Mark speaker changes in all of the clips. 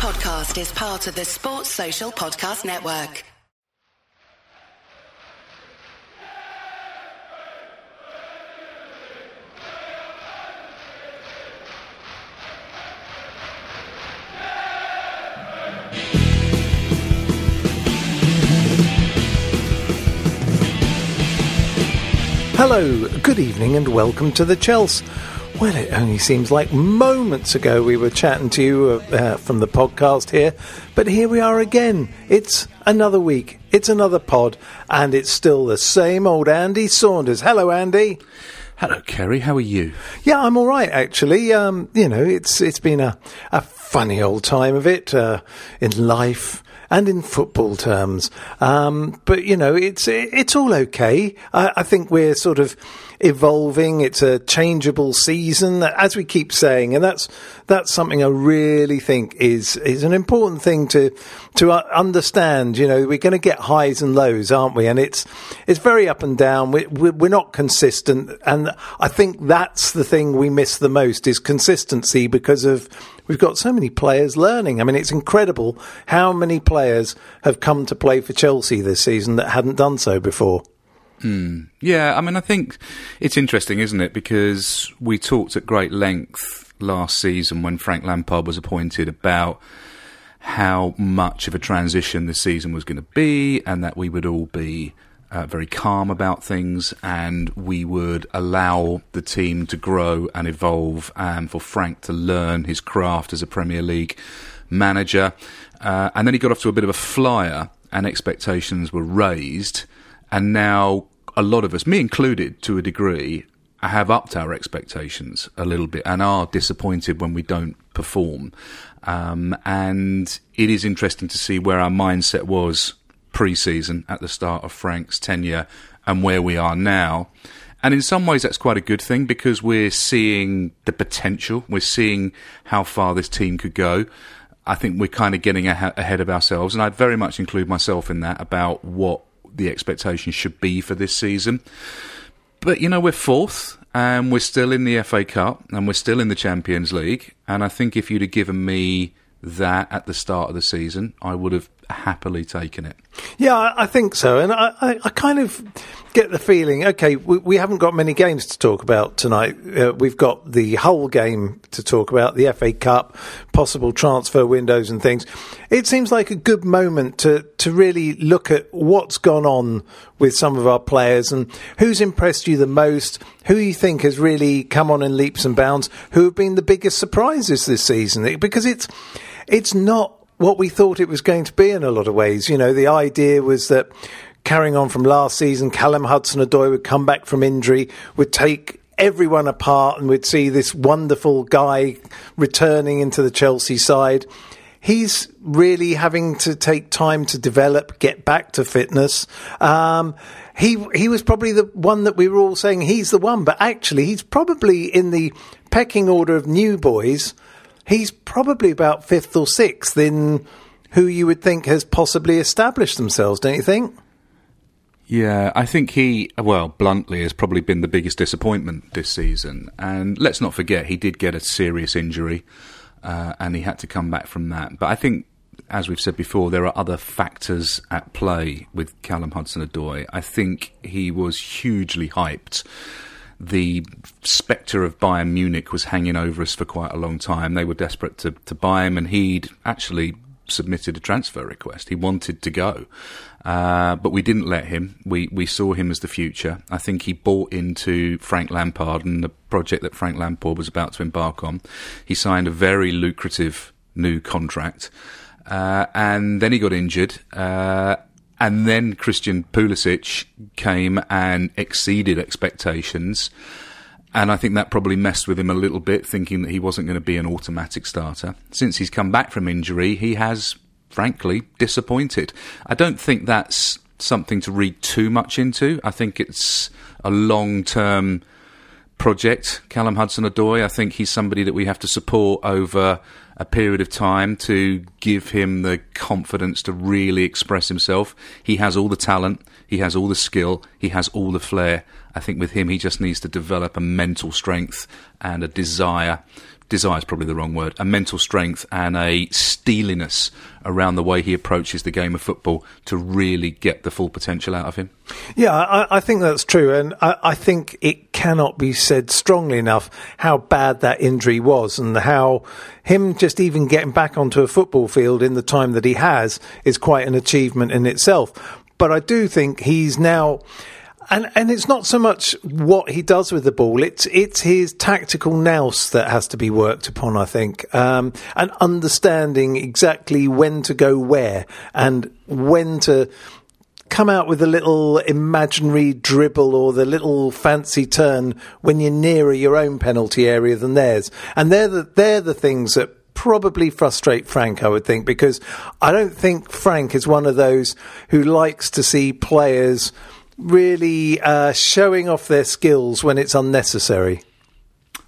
Speaker 1: podcast is part of the Sports Social Podcast Network.
Speaker 2: Hello, good evening, and welcome to the Chelsea. Well, it only seems like moments ago we were chatting to you uh, uh, from the podcast here, but here we are again. It's another week, it's another pod, and it's still the same old Andy Saunders. Hello, Andy.
Speaker 3: Hello, Ceri. How are you?
Speaker 2: Yeah, I'm all right actually. Um, you know, it's it's been a a funny old time of it uh, in life and in football terms. Um, but you know, it's it's all okay. I, I think we're sort of evolving. It's a changeable season, as we keep saying, and that's that's something I really think is is an important thing to to uh, understand. You know, we're going to get highs and lows, aren't we? And it's it's very up and down. We, we're not consistent, and I think that's the thing we miss the most is consistency because of we've got so many players learning. I mean, it's incredible how many players have come to play for Chelsea this season that hadn't done so before.
Speaker 3: Mm. Yeah, I mean, I think it's interesting, isn't it? Because we talked at great length last season when Frank Lampard was appointed about how much of a transition this season was going to be, and that we would all be uh, very calm about things, and we would allow the team to grow and evolve, and for Frank to learn his craft as a Premier League manager. Uh, and then he got off to a bit of a flyer, and expectations were raised. And now a lot of us, me included to a degree, have upped our expectations a little bit and are disappointed when we don't perform. Um, and it is interesting to see where our mindset was pre season at the start of Frank's tenure and where we are now. And in some ways, that's quite a good thing because we're seeing the potential. We're seeing how far this team could go. I think we're kind of getting ahead of ourselves. And I'd very much include myself in that about what the expectation should be for this season. But, you know, we're fourth and we're still in the FA Cup and we're still in the Champions League. And I think if you'd have given me that at the start of the season, I would have happily taken it.
Speaker 2: Yeah, I think so. And I, I, kind of get the feeling okay, we, we, haven't got many games to talk about tonight. Uh, we've got the whole game to talk about, the FA Cup, possible transfer windows and things. It seems like a good moment to, to really look at what's gone on with some of our players and who's impressed you the most, who you think has really come on in leaps and bounds, who have been the biggest surprises this season. Because it's, it's not what we thought it was going to be in a lot of ways. You know, the idea was that carrying on from last season, Callum Hudson Odoi would come back from injury, would take everyone apart, and we'd see this wonderful guy returning into the Chelsea side. He's really having to take time to develop, get back to fitness. Um, he he was probably the one that we were all saying he's the one, but actually he's probably in the pecking order of new boys he's probably about fifth or sixth in who you would think has possibly established themselves, don't you think?
Speaker 3: Yeah, I think he, well, bluntly, has probably been the biggest disappointment this season. And let's not forget, he did get a serious injury uh, and he had to come back from that. But I think, as we've said before, there are other factors at play with Callum Hudson Odoi. I think he was hugely hyped the spectre of Bayern Munich was hanging over us for quite a long time. They were desperate to, to buy him, and he'd actually submitted a transfer request. He wanted to go, uh, but we didn't let him. We we saw him as the future. I think he bought into Frank Lampard and the project that Frank Lampard was about to embark on. He signed a very lucrative new contract, uh, and then he got injured. Uh, and then Christian Pulisic came and exceeded expectations. And I think that probably messed with him a little bit, thinking that he wasn't going to be an automatic starter. Since he's come back from injury, he has, frankly, disappointed. I don't think that's something to read too much into. I think it's a long term project, Callum Hudson Odoi. I think he's somebody that we have to support over a period of time to give him the confidence to really express himself. He has all the talent, he has all the skill, he has all the flair. I think with him, he just needs to develop a mental strength and a desire desire is probably the wrong word, a mental strength and a steeliness around the way he approaches the game of football to really get the full potential out of him.
Speaker 2: Yeah, I, I think that's true, and I, I, think it cannot be said strongly enough how bad that injury was, and how him just even getting back onto a football field in the time that he has is quite an achievement in itself. But I do think he's now and and it's not so much what he does with the ball; it's it's his tactical nous that has to be worked upon. I think, um, and understanding exactly when to go where and when to come out with a little imaginary dribble or the little fancy turn when you're nearer your own penalty area than theirs. And they're the, they're the things that probably frustrate Frank, I would think, because I don't think Frank is one of those who likes to see players really uh, showing off their skills when it's unnecessary.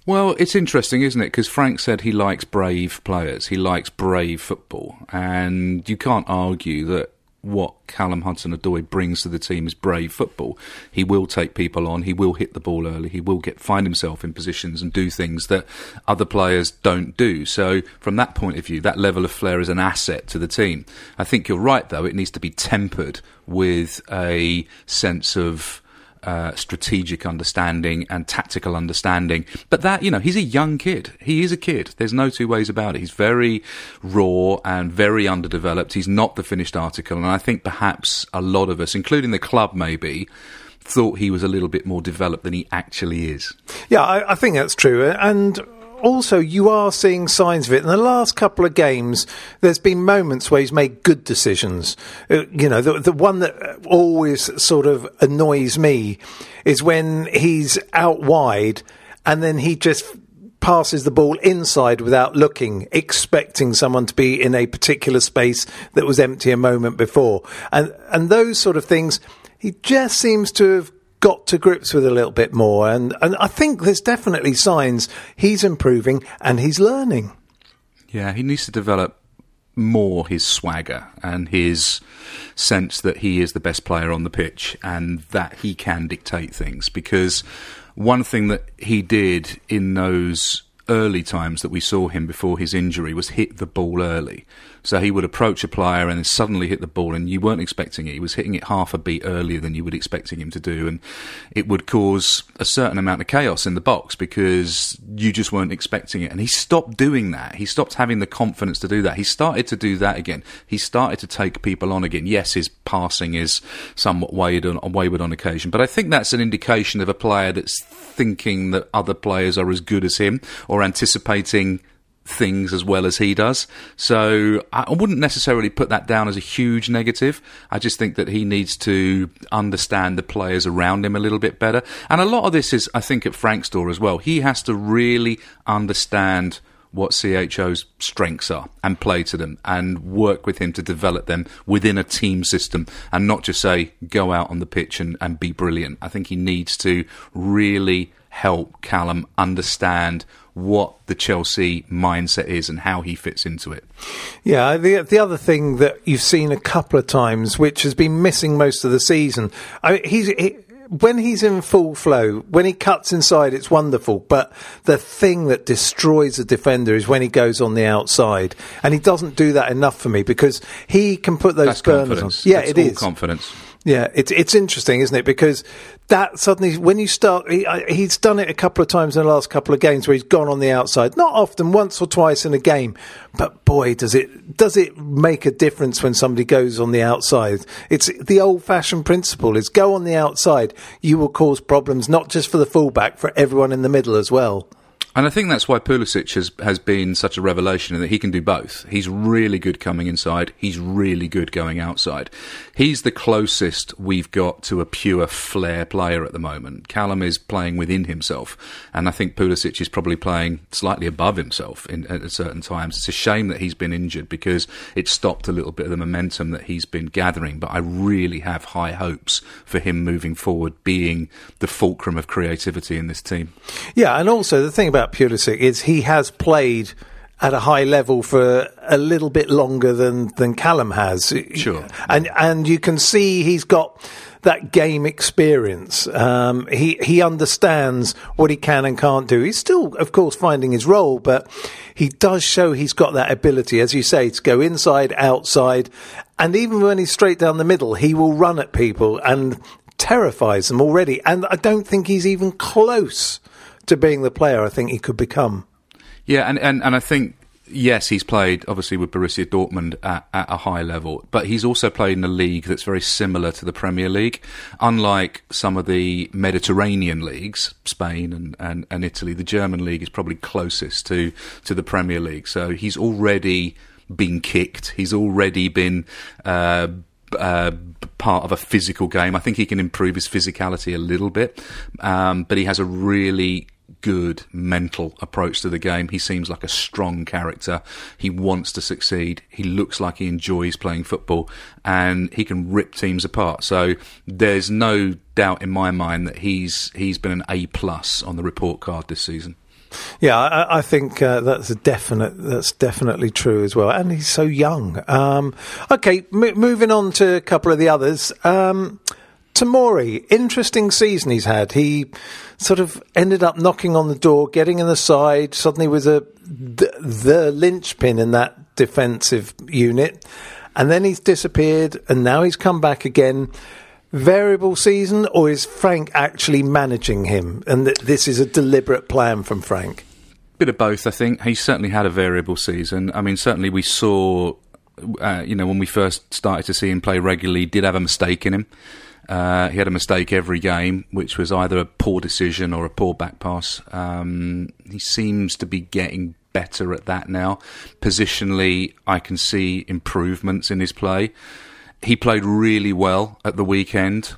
Speaker 3: Well, it's interesting, isn't it? Because Frank said he likes brave players. He likes brave football. And you can't argue that what Callum Hudson Odoi brings to the team is brave football. He will take people on. He will hit the ball early. He will get find himself in positions and do things that other players don't do. So, from that point of view, that level of flair is an asset to the team. I think you're right, though. It needs to be tempered with a sense of uh, strategic understanding and tactical understanding. But that, you know, he's a young kid. He is a kid. There's no two ways about it. He's very raw and very underdeveloped. He's not the finished article. And I think perhaps a lot of us, including the club maybe, thought he was a little bit more developed than he actually is.
Speaker 2: Yeah, I, I think that's true. And also you are seeing signs of it. In the last couple of games, there's been moments where he's made good decisions. Uh, you know, the, the one that always sort of annoys me is when he's out wide and then he just passes the ball inside without looking, expecting someone to be in a particular space that was empty a moment before. And, and those sort of things, he just seems to have got to grips with a little bit more. And, and I think there's definitely signs he's improving and he's learning.
Speaker 3: Yeah, he needs to develop more his swagger and his sense that he is the best player on the pitch and that he can dictate things. Because one thing that he did in those early times that we saw him before his injury was hit the ball early. So he would approach a player and suddenly hit the ball, and you weren't expecting it. He was hitting it half a beat earlier than you would expecting him to do, and it would cause a certain amount of chaos in the box because you just weren't expecting it. And he stopped doing that. He stopped having the confidence to do that. He started to do that again. He started to take people on again. Yes, his passing is somewhat wayward on, wayward on occasion, but I think that's an indication of a player that's thinking that other players are as good as him or anticipating things as well as he does. So I wouldn't necessarily put that down as a huge negative. I just think that he needs to understand the players around him a little bit better. And a lot of this is, I think, at Frank's door as well. He has to really understand what CHO's strengths are and play to them and work with him to develop them within a team system and not just say, go out on the pitch and, and be brilliant. I think he needs to really help Callum understand what the Chelsea mindset is and how he fits into it.
Speaker 2: Yeah, the the other thing that you've seen a couple of times, which has been missing most of the season, I mean, he's. He, when he's in full flow, when he cuts inside, it's wonderful. But the thing that destroys a defender is when he goes on the outside, and he doesn't do that enough for me because he can put those
Speaker 3: That's
Speaker 2: burners
Speaker 3: confidence.
Speaker 2: on. Yeah,
Speaker 3: That's
Speaker 2: it
Speaker 3: all
Speaker 2: is
Speaker 3: confidence.
Speaker 2: Yeah, it's it's interesting, isn't it? Because that suddenly, when you start, he, he's done it a couple of times in the last couple of games where he's gone on the outside. Not often, once or twice in a game, but boy, does it does it make a difference when somebody goes on the outside? It's the old-fashioned principle: is go on the outside, you will cause problems not just for the fullback, for everyone in the middle as well.
Speaker 3: And I think that's why Pulisic has, has been such a revelation in that he can do both. He's really good coming inside. He's really good going outside. He's the closest we've got to a pure flair player at the moment. Callum is playing within himself. And I think Pulisic is probably playing slightly above himself in, at certain times. It's a shame that he's been injured because it stopped a little bit of the momentum that he's been gathering. But I really have high hopes for him moving forward, being the fulcrum of creativity in this team.
Speaker 2: Yeah, and also the thing about about Pulisic is he has played at a high level for a little bit longer than, than Callum has.
Speaker 3: Sure.
Speaker 2: And and you can see he's got that game experience. Um, he he understands what he can and can't do. He's still, of course, finding his role, but he does show he's got that ability, as you say, to go inside, outside, and even when he's straight down the middle, he will run at people and terrifies them already. And I don't think he's even close to being the player I think he could become.
Speaker 3: Yeah, and, and, and I think yes, he's played obviously with Borussia Dortmund at, at, a high level, but he's also played in a league that's very similar to the Premier League. Unlike some of the Mediterranean leagues, Spain and, and, and Italy, the German league is probably closest to, to the Premier League. So he's already been kicked. He's already been. Uh, uh, part of a physical game. I think he can improve his physicality a little bit, um, but he has a really good mental approach to the game. He seems like a strong character. He wants to succeed. He looks like he enjoys playing football and he can rip teams apart. So there's no doubt in my mind that he's he's been an A plus on the report card this season.
Speaker 2: Yeah, I, I think uh, that's a definite. That's definitely true as well. And he's so young. Um, okay, m- moving on to a couple of the others. Um, Tomori, interesting season he's had. He sort of ended up knocking on the door, getting in the side, suddenly was a the, the linchpin in that defensive unit, and then he's disappeared, and now he's come back again. Variable season, or is Frank actually managing him, and th- this is a deliberate plan from Frank?
Speaker 3: Bit of both, I think. He certainly had a variable season. I mean, certainly we saw, uh, you know, when we first started to see him play regularly, did have a mistake in him. Uh, he had a mistake every game, which was either a poor decision or a poor back pass. Um, he seems to be getting better at that now. Positionally, I can see improvements in his play. He played really well at the weekend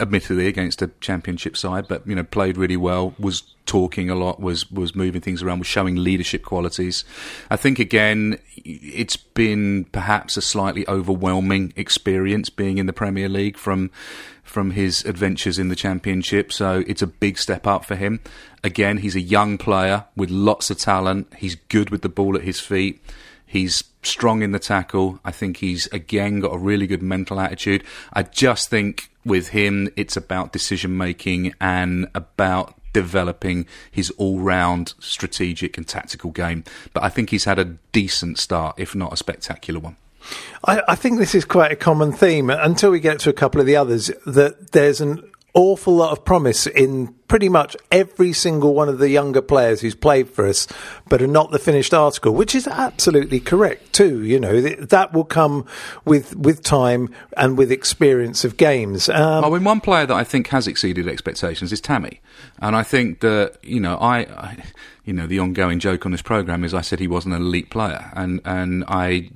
Speaker 3: admittedly against a championship side, but you know played really well. Was talking a lot. Was was moving things around. Was showing leadership qualities. I think again, it's been perhaps a slightly overwhelming experience being in the Premier League from from his adventures in the championship. So it's a big step up for him. Again, he's a young player with lots of talent. He's good with the ball at his feet. He's strong in the tackle. I think he's again got a really good mental attitude. I just think with him, it's about decision making and about developing his all round strategic and tactical game. But I think he's had a decent start, if not a spectacular one.
Speaker 2: I, I, think this is quite a common theme until we get to a couple of the others that there's an awful lot of promise in pretty much every single one of the younger players who's played for us, but are not the finished article, which is absolutely correct too. You know that will come with with time and with experience of games.
Speaker 3: Um, I mean, one player that I think has exceeded expectations is Tammy, and I think that you know I, I you know the ongoing joke on this program is I said he wasn't an elite player, and and I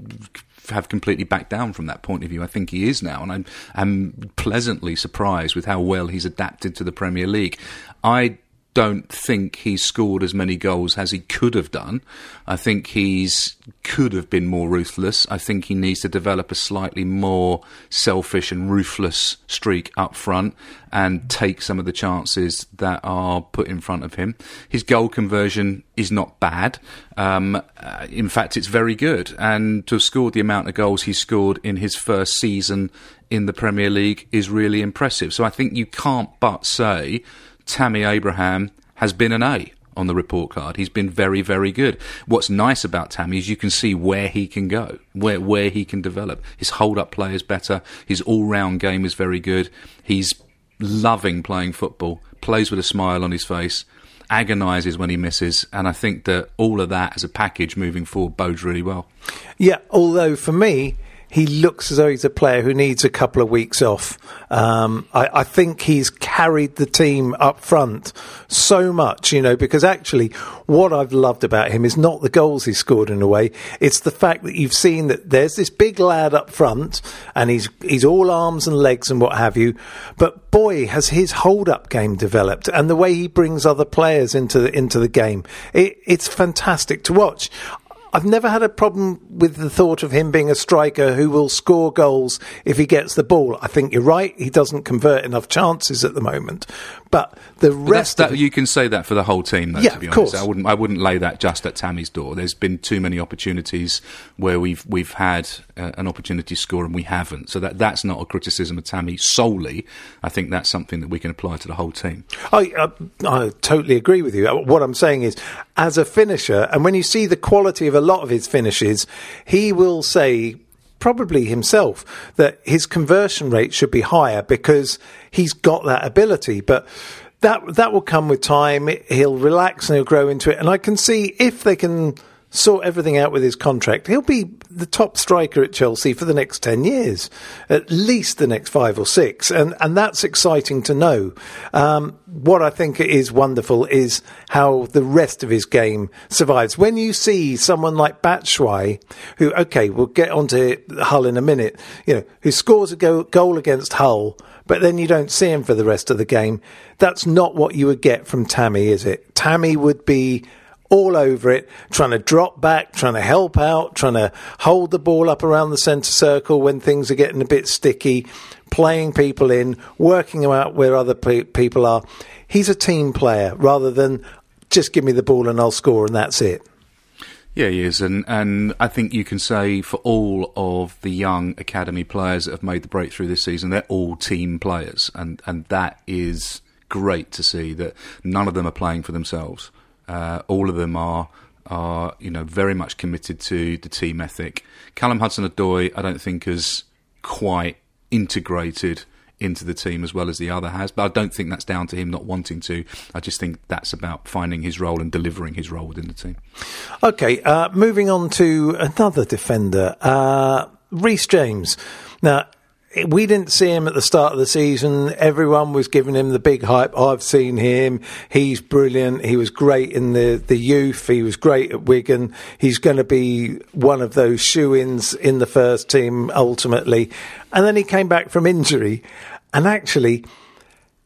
Speaker 3: have completely backed down from that point of view. I think he is now, and I'm, I'm pleasantly surprised with how well he's adapted to the Premier League. I don't think he's scored as many goals as he could have done. I think he's could have been more ruthless. I think he needs to develop a slightly more selfish and ruthless streak up front and take some of the chances that are put in front of him. His goal conversion is not bad. Um, uh, in fact, it's very good. And to have scored the amount of goals he scored in his first season in the Premier League is really impressive. So I think you can't but say Tammy Abraham has been an A on the report card. He's been very, very good. What's nice about Tammy is you can see where he can go, where where he can develop. His hold up play is better. His all round game is very good. He's loving playing football. Plays with a smile on his face. Agonises when he misses, and I think that all of that as a package moving forward bodes really well.
Speaker 2: Yeah, although for me, he looks as though he's a player who needs a couple of weeks off. Um, I, I, think he's carried the team up front so much, you know, because actually what I've loved about him is not the goals he scored in a way. It's the fact that you've seen that there's this big lad up front and he's, he's all arms and legs and what have you. But boy, has his hold up game developed and the way he brings other players into the, into the game. It, it's fantastic to watch. I've never had a problem with the thought of him being a striker who will score goals if he gets the ball. I think you're right. He doesn't convert enough chances at the moment. But the but rest
Speaker 3: that, you can say that for the whole team, though,
Speaker 2: yeah,
Speaker 3: to be
Speaker 2: honest.
Speaker 3: I wouldn't I wouldn't lay that just at Tammy's door. There's been too many opportunities where we've we've had uh, an opportunity to score and we haven't. So that that's not a criticism of Tammy solely. I think that's something that we can apply to the whole team.
Speaker 2: I, uh, I totally agree with you. What I'm saying is, as a finisher, and when you see the quality of a lot of his finishes, he will say probably himself that his conversion rate should be higher because he's got that ability. But that that will come with time. He'll relax and he'll grow into it. And I can see if they can sort everything out with his contract, he'll be the top striker at Chelsea for the next 10 years, at least the next five or six. And, and that's exciting to know. Um, what I think is wonderful is how the rest of his game survives. When you see someone like Batshuayi, who, okay, we'll get onto Hull in a minute, you know, who scores a go- goal against Hull, but then you don't see him for the rest of the game. That's not what you would get from Tammy, is it? Tammy would be all over it, trying to drop back, trying to help out, trying to hold the ball up around the centre circle when things are getting a bit sticky, playing people in, working out where other pe- people are. He's a team player rather than just give me the ball and I'll score and that's it.
Speaker 3: Yeah, he is, and and I think you can say for all of the young academy players that have made the breakthrough this season, they're all team players, and and that is great to see that none of them are playing for themselves. Uh, all of them are are you know very much committed to the team ethic. Callum Hudson-Odoi, I don't think has quite integrated into the team as well as the other has, but I don't think that's down to him not wanting to. I just think that's about finding his role and delivering his role within the team.
Speaker 2: Okay, uh, moving on to another defender, uh, James. Now, we didn't see him at the start of the season. Everyone was giving him the big hype. I've seen him. He's brilliant. He was great in the, the youth. He was great at Wigan. He's going to be one of those shoe ins in the first team ultimately. And then he came back from injury. And actually,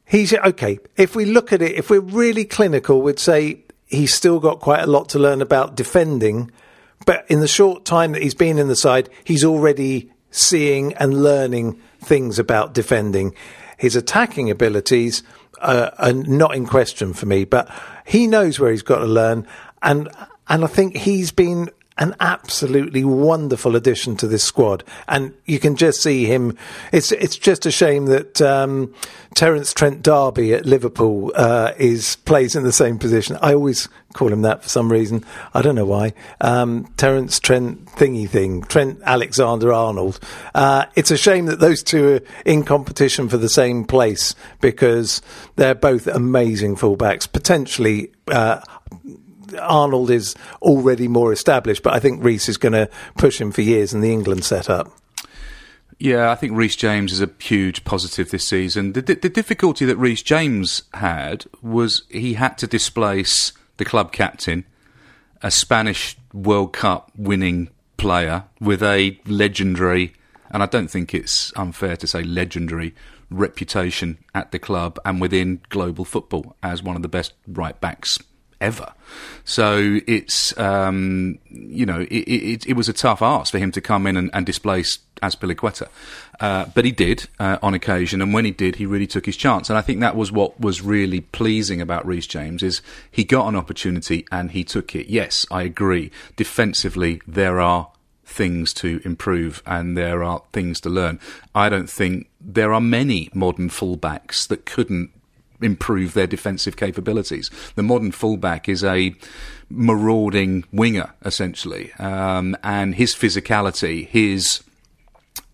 Speaker 2: he's okay. If we look at it, if we're really clinical, we'd say he's still got quite a lot to learn about defending. But in the short time that he's been in the side, he's already seeing and learning things about defending. His attacking abilities uh, are not in question for me, but he knows where he's got to learn, and and I think he's been an absolutely wonderful addition to this squad, and you can just see him. It's it's just a shame that um, Terence Trent D'Arby at Liverpool uh, is plays in the same position. I always call him that for some reason. I don't know why. Um, Terence Trent thingy thing, Trent Alexander Arnold. Uh, it's a shame that those two are in competition for the same place because they're both amazing fullbacks. Potentially. Uh, Arnold is already more established, but I think Reece is going to push him for years in the England setup.
Speaker 3: Yeah, I think Reece James is a huge positive this season. The, the difficulty that Reece James had was he had to displace the club captain, a Spanish World Cup winning player with a legendary, and I don't think it's unfair to say legendary, reputation at the club and within global football as one of the best right backs ever. So it's um, you know it, it, it, was a tough ask for him to come in and, and displace Azpilicueta, uh, but he did uh, on occasion, and when he did, he really took his chance. And I think that was what was really pleasing about Reece James is he got an opportunity and he took it. Yes, I agree. Defensively, there are things to improve and there are things to learn. I don't think there are many modern fullbacks that couldn't improve their defensive capabilities. The modern fullback is a marauding winger, essentially, um, and his physicality, his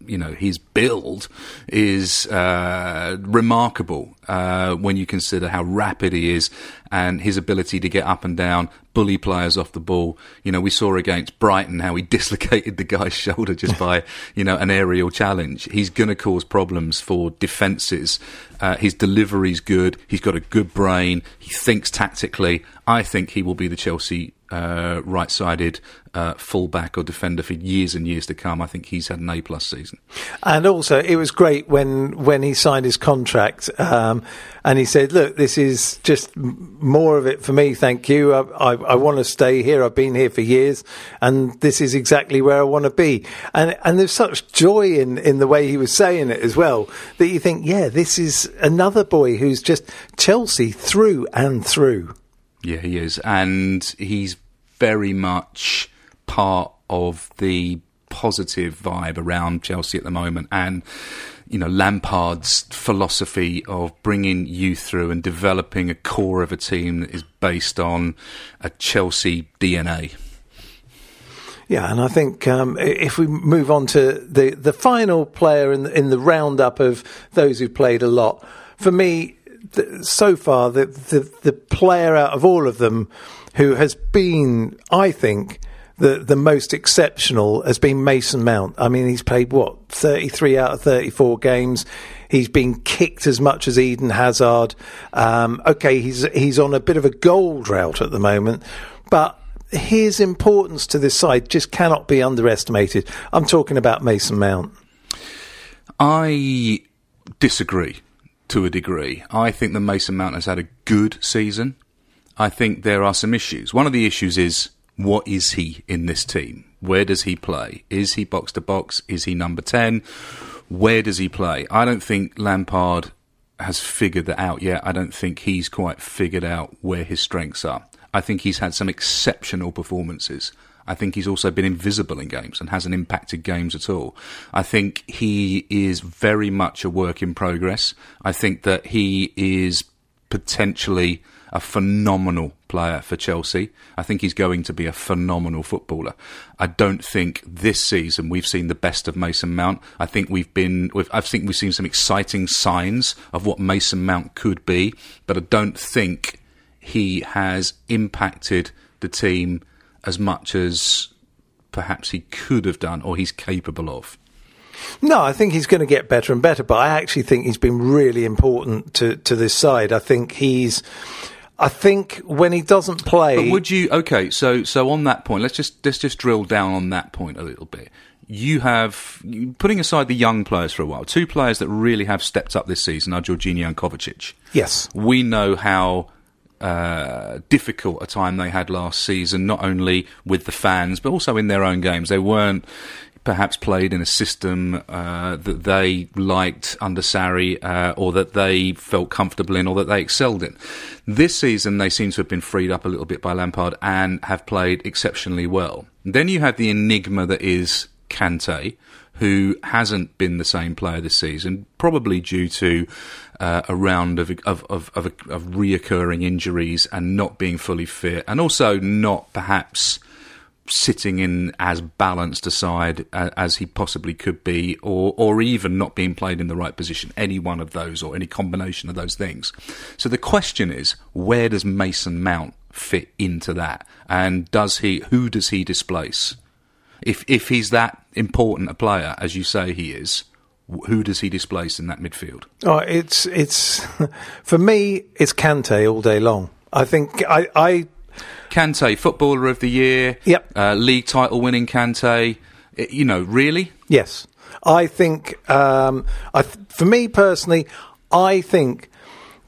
Speaker 3: you know his build is uh, remarkable uh, when you consider how rapid he is and his ability to get up and down, bully players off the ball. You know, we saw against Brighton how he dislocated the guy's shoulder just by you know an aerial challenge. He's going to cause problems for defences. Uh, his delivery's good. He's got a good brain. He thinks tactically. I think he will be the Chelsea uh, right-sided uh, fullback or defender for years and years to come. I think he's had an A plus season.
Speaker 2: And also, it was great when when he signed his contract, um, and he said, "Look, this is just more of it for me. Thank you. I, I, I want to stay here. I've been here for years, and this is exactly where I want to be." And and there's such joy in in the way he was saying it as well that you think, "Yeah, this is another boy who's just Chelsea through and through."
Speaker 3: Yeah, he is, and he's very much part of the positive vibe around Chelsea at the moment, and you know Lampard's philosophy of bringing youth through and developing a core of a team that is based on a Chelsea DNA.
Speaker 2: Yeah, and I think um, if we move on to the, the final player in the, in the roundup of those who played a lot, for me, so far, the, the, the player out of all of them who has been, I think, the, the most exceptional has been Mason Mount. I mean, he's played what, 33 out of 34 games. He's been kicked as much as Eden Hazard. Um, okay, he's, he's on a bit of a goal drought at the moment, but his importance to this side just cannot be underestimated. I'm talking about Mason Mount.
Speaker 3: I disagree to a degree. I think the Mason Mount has had a good season. I think there are some issues. One of the issues is what is he in this team? Where does he play? Is he box to box? Is he number 10? Where does he play? I don't think Lampard has figured that out yet. I don't think he's quite figured out where his strengths are. I think he's had some exceptional performances. I think he's also been invisible in games and hasn't impacted games at all. I think he is very much a work in progress. I think that he is potentially a phenomenal player for Chelsea. I think he's going to be a phenomenal footballer. I don't think this season we've seen the best of Mason Mount. I think we've been, we've, I think we've seen some exciting signs of what Mason Mount could be, but I don't think he has impacted the team as much as perhaps he could have done or he's capable of.
Speaker 2: No, I think he's going to get better and better, but I actually think he's been really important to, to this side. I think he's. I think when he doesn't play,
Speaker 3: but would you? Okay, so so on that point, let's just let's just drill down on that point a little bit. You have putting aside the young players for a while. Two players that really have stepped up this season are Jorginho and Kovacic.
Speaker 2: Yes,
Speaker 3: we know how uh, difficult a time they had last season, not only with the fans but also in their own games. They weren't perhaps played in a system uh, that they liked under Sarri uh, or that they felt comfortable in or that they excelled in. This season, they seem to have been freed up a little bit by Lampard and have played exceptionally well. Then you have the enigma that is Kante, who hasn't been the same player this season, probably due to uh, a round of of, of, of, of reoccurring injuries and not being fully fit, and also not perhaps sitting in as balanced a side as he possibly could be, or or even not being played in the right position. Any one of those, or any combination of those things. So the question is, where does Mason Mount fit into that, and does he? Who does he displace? If if he's that important a player as you say he is, who does he displace in that midfield?
Speaker 2: Oh, it's it's for me, it's Kante all day long. I think I, I
Speaker 3: Kante, footballer of the year,
Speaker 2: yep,
Speaker 3: uh, league title winning Kante. You know, really?
Speaker 2: Yes, I think. Um, I th- for me personally, I think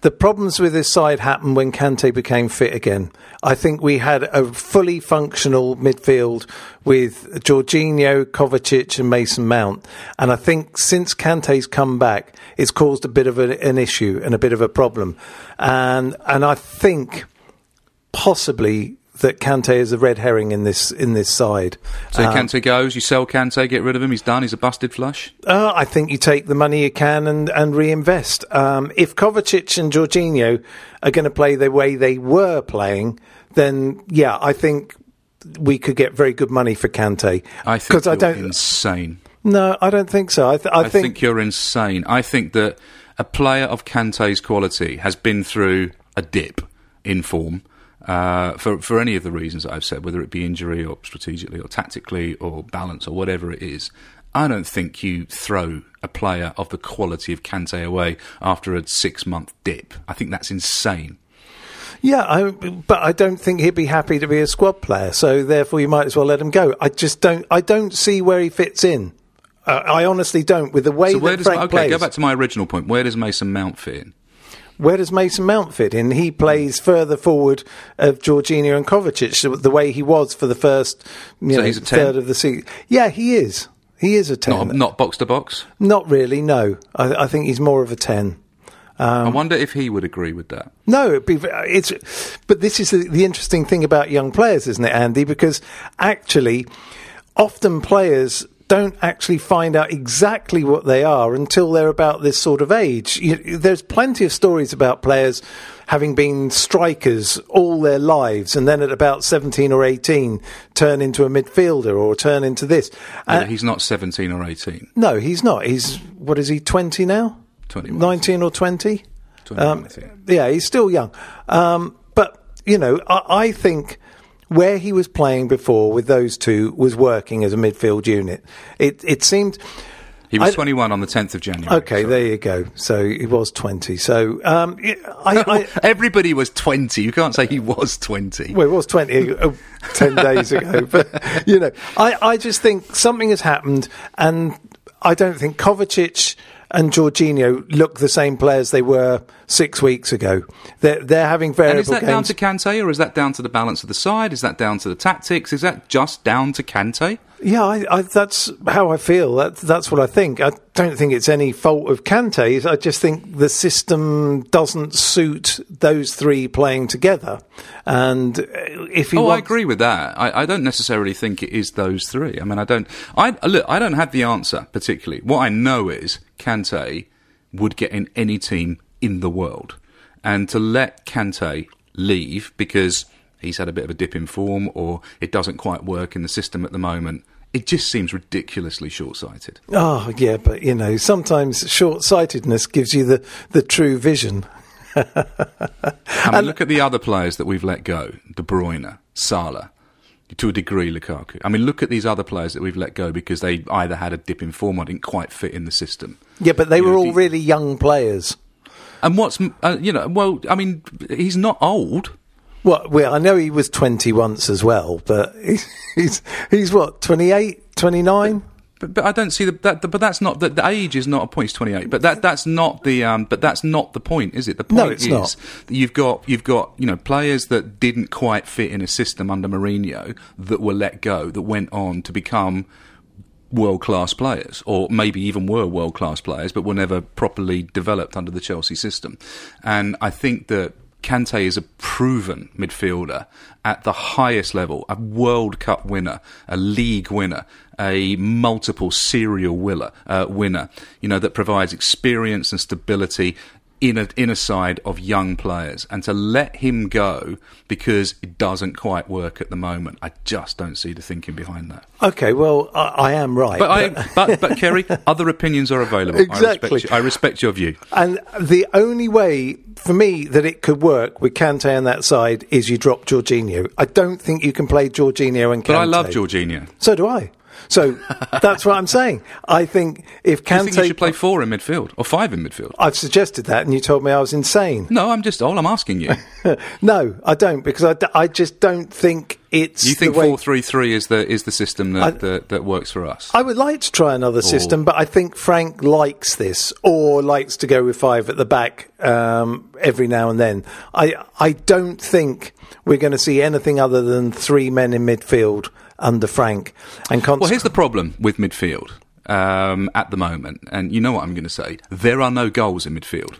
Speaker 2: the problems with this side happened when Kante became fit again. I think we had a fully functional midfield with Jorginho, Kovacic, and Mason Mount. And I think since Kante's come back, it's caused a bit of a, an issue and a bit of a problem. And and I think possibly that Kante is a red herring in this in this side.
Speaker 3: So um, Kante goes, you sell Kante, get rid of him. He's done. He's a busted flush.
Speaker 2: Uh, I think you take the money you can and and reinvest. Um, if Kovacic and Jorginho are going to play the way they were playing, then yeah, I think we could get very good money for Kante.
Speaker 3: I think I don't insane.
Speaker 2: No, I don't think so. I, th- I,
Speaker 3: I think, think you're insane. I think that a player of Kante's quality has been through a dip in form uh, for for any of the reasons that I've said, whether it be injury or strategically or tactically or balance or whatever it is. I don't think you throw a player of the quality of Kante away after a six month dip. I think that's insane.
Speaker 2: Yeah, I, but I don't think he'd be happy to be a squad player. So therefore, you might as well let him go. I just don't. I don't see where he fits in. Uh, I honestly don't. With the way so that Frank
Speaker 3: okay,
Speaker 2: plays.
Speaker 3: go back to my original point. Where does Mason Mount fit in?
Speaker 2: Where does Mason Mount fit in? He plays further forward of Jorginho and Kovacic, the way he was for the first you so know, third of the season. Yeah, he is. He is a 10.
Speaker 3: Not, not box to box?
Speaker 2: Not really, no. I, I think he's more of a 10.
Speaker 3: Um, I wonder if he would agree with that.
Speaker 2: No, it'd be, it's, but this is the, the interesting thing about young players, isn't it, Andy? Because actually, often players don't actually find out exactly what they are until they're about this sort of age. You, there's plenty of stories about players having been strikers all their lives and then at about 17 or 18 turn into a midfielder or turn into this.
Speaker 3: Uh, he's not 17 or 18.
Speaker 2: No, he's not. He's, what is he, 20 now?
Speaker 3: 21.
Speaker 2: 19 or 20?
Speaker 3: 21,
Speaker 2: Um,
Speaker 3: I think.
Speaker 2: yeah, he's still young. Um, but, you know, I, I think where he was playing before with those two was working as a midfield unit. It, it seemed.
Speaker 3: He was
Speaker 2: I-
Speaker 3: 21 on the 10th of January.
Speaker 2: Okay,
Speaker 3: sorry.
Speaker 2: there you go. So he was 20. So um, I, I,
Speaker 3: Everybody was 20. You can't say he was 20.
Speaker 2: Well, it was 20, uh, 10 days ago. But, you know, I, I just think something has happened, and I don't think Kovacic and Jorginho look the same players they were six weeks ago. They're, they're having variable
Speaker 3: and is that down to Kante, or is that down to the balance of the side? Is that down to the tactics? Is that just down to Kante?
Speaker 2: Yeah, I, I, that's how I feel. That, that's what I think. I don't think it's any fault of Kante's. I just think the system doesn't suit those three playing together. And uh, if he
Speaker 3: Oh, I agree with that. I, I don't necessarily think it is those three. I mean, I don't. I look. I don't have the answer particularly. What I know is Kante would get in any team in the world, and to let Kante leave because he's had a bit of a dip in form or it doesn't quite work in the system at the moment. It just seems ridiculously short-sighted.
Speaker 2: Oh, yeah, but you know, sometimes short sightedness gives you the, the true vision.
Speaker 3: I mean, look at the other players that we've let go: De Bruyne, Salah, to a degree, Lukaku. I mean, look at these other players that we've let go because they either had a dip in form or didn't quite fit in the system.
Speaker 2: Yeah, but they
Speaker 3: You
Speaker 2: were
Speaker 3: know,
Speaker 2: all
Speaker 3: the-
Speaker 2: really young players.
Speaker 3: And what's uh, you know? Well, I mean, he's not old.
Speaker 2: Well, well, I know he was 20 once as well, but he's, he's, he's what, 28, 29?
Speaker 3: But, but I don't see the, that. But that's not the, the age is not a point. He's twenty eight. But that that's not the. Um, but that's not the point, is it? The point
Speaker 2: No, it's
Speaker 3: is
Speaker 2: not.
Speaker 3: that you've got you've got you know players that didn't quite fit in a system under Mourinho that were let go that went on to become world class players, or maybe even were world class players, but were never properly developed under the Chelsea system. And I think that Kante is a proven midfielder at the highest level, a World Cup winner, a league winner, a multiple serial winner, uh, winner, you know, that provides experience and stability in a in a side of young players, and to let him go because it doesn't quite work at the moment, I just don't see the thinking behind that.
Speaker 2: Okay, well, I, I am right.
Speaker 3: But I, but but Ceri, other opinions are available.
Speaker 2: Exactly.
Speaker 3: I respect, I respect your view.
Speaker 2: and the only way for me that it could work with Kante on that side is you drop Jorginho. I don't think you can play Jorginho and Kante.
Speaker 3: But I love Jorginho.
Speaker 2: So do I. So that's what I'm saying. I think if
Speaker 3: Do you think you should play four in midfield or five in midfield?
Speaker 2: I've suggested that, and you told me I was insane.
Speaker 3: No, I'm just all I'm asking you.
Speaker 2: no, I don't, because I, d- I just don't think it's.
Speaker 3: You think four three three is the is the system that,
Speaker 2: I-
Speaker 3: that that works for us?
Speaker 2: I would like to try another system, but I think Frank likes this, or likes to go with five at the back um, every now and then. I I don't think we're going to see anything other than three men in midfield under Frank. And
Speaker 3: Well, here's the problem with midfield um, at the moment, and you know what I'm going to say. There are no goals in midfield.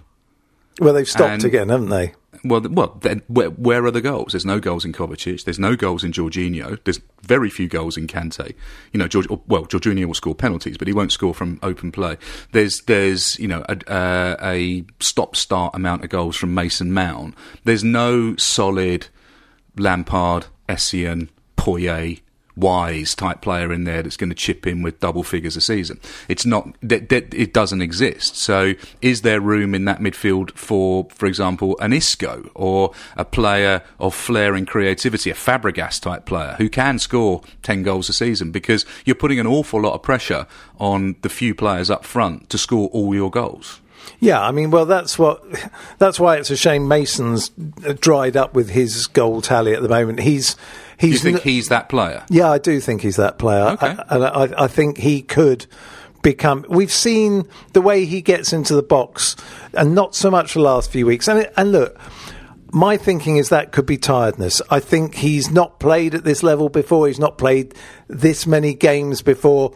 Speaker 2: well, they've stopped
Speaker 3: and-
Speaker 2: again, haven't they?
Speaker 3: Well, well, then where, where are the goals? There's no goals in Kovacic. There's no goals in Jorginho. There's very few goals in Kante. You know, George, well, Jorginho will score penalties, but he won't score from open play. There's, there's, you know, a, uh, a stop-start amount of goals from Mason Mount. There's no solid Lampard, Essien, Poyet, Wise type player in there that's going to chip in with double figures a season. It's not that, that it doesn't exist. So, is there room in that midfield for, for example, an Isco or a player of flair and creativity, a Fabregas type player who can score ten goals a season? Because you're putting an awful lot of pressure on the few players up front to score all your goals.
Speaker 2: Yeah, I mean, well, that's what. That's why it's a shame Mason's dried up with his goal tally at the moment. He's
Speaker 3: Do you
Speaker 2: he's
Speaker 3: think
Speaker 2: n-
Speaker 3: he's that player?
Speaker 2: Yeah, I do think he's that player.
Speaker 3: Okay.
Speaker 2: I, and I, I think he could become. We've seen the way he gets into the box, and not so much the last few weeks. And, and look, my thinking is that could be tiredness. I think he's not played at this level before. He's not played this many games before.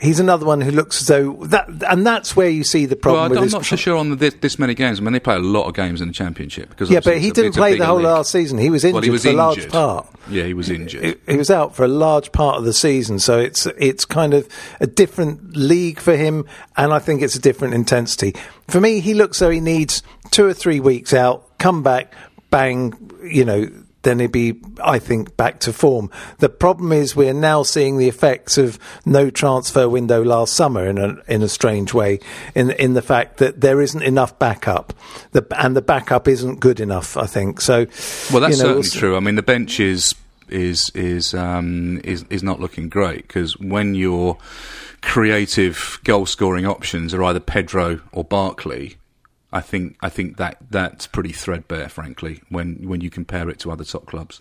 Speaker 2: He's another one who looks as though that, and that's where you see the problem.
Speaker 3: Well,
Speaker 2: with
Speaker 3: I'm not so sure on the, this, this many games. I mean, they play a lot of games in the championship because
Speaker 2: Yeah, but he
Speaker 3: a-
Speaker 2: didn't play the whole
Speaker 3: league.
Speaker 2: last season. He was injured
Speaker 3: Well, he was
Speaker 2: for a large part.
Speaker 3: Yeah, he was injured.
Speaker 2: He, he was out for a large part of the season, so it's it's kind of a different league for him, and I think it's a different intensity. For me, he looks though he needs two or three weeks out, come back, bang, you know. Then he'd be, I think, back to form. The problem is we're now seeing the effects of no transfer window last summer in a in a strange way, in in the fact that there isn't enough backup, the, and the backup isn't good enough. I think so.
Speaker 3: Well, that's
Speaker 2: you know,
Speaker 3: certainly true. I mean, the bench is is is um, is is not looking great because when your creative goal scoring options are either Pedro or Barkley, I think I think that that's pretty threadbare, frankly, when when you compare it to other top clubs.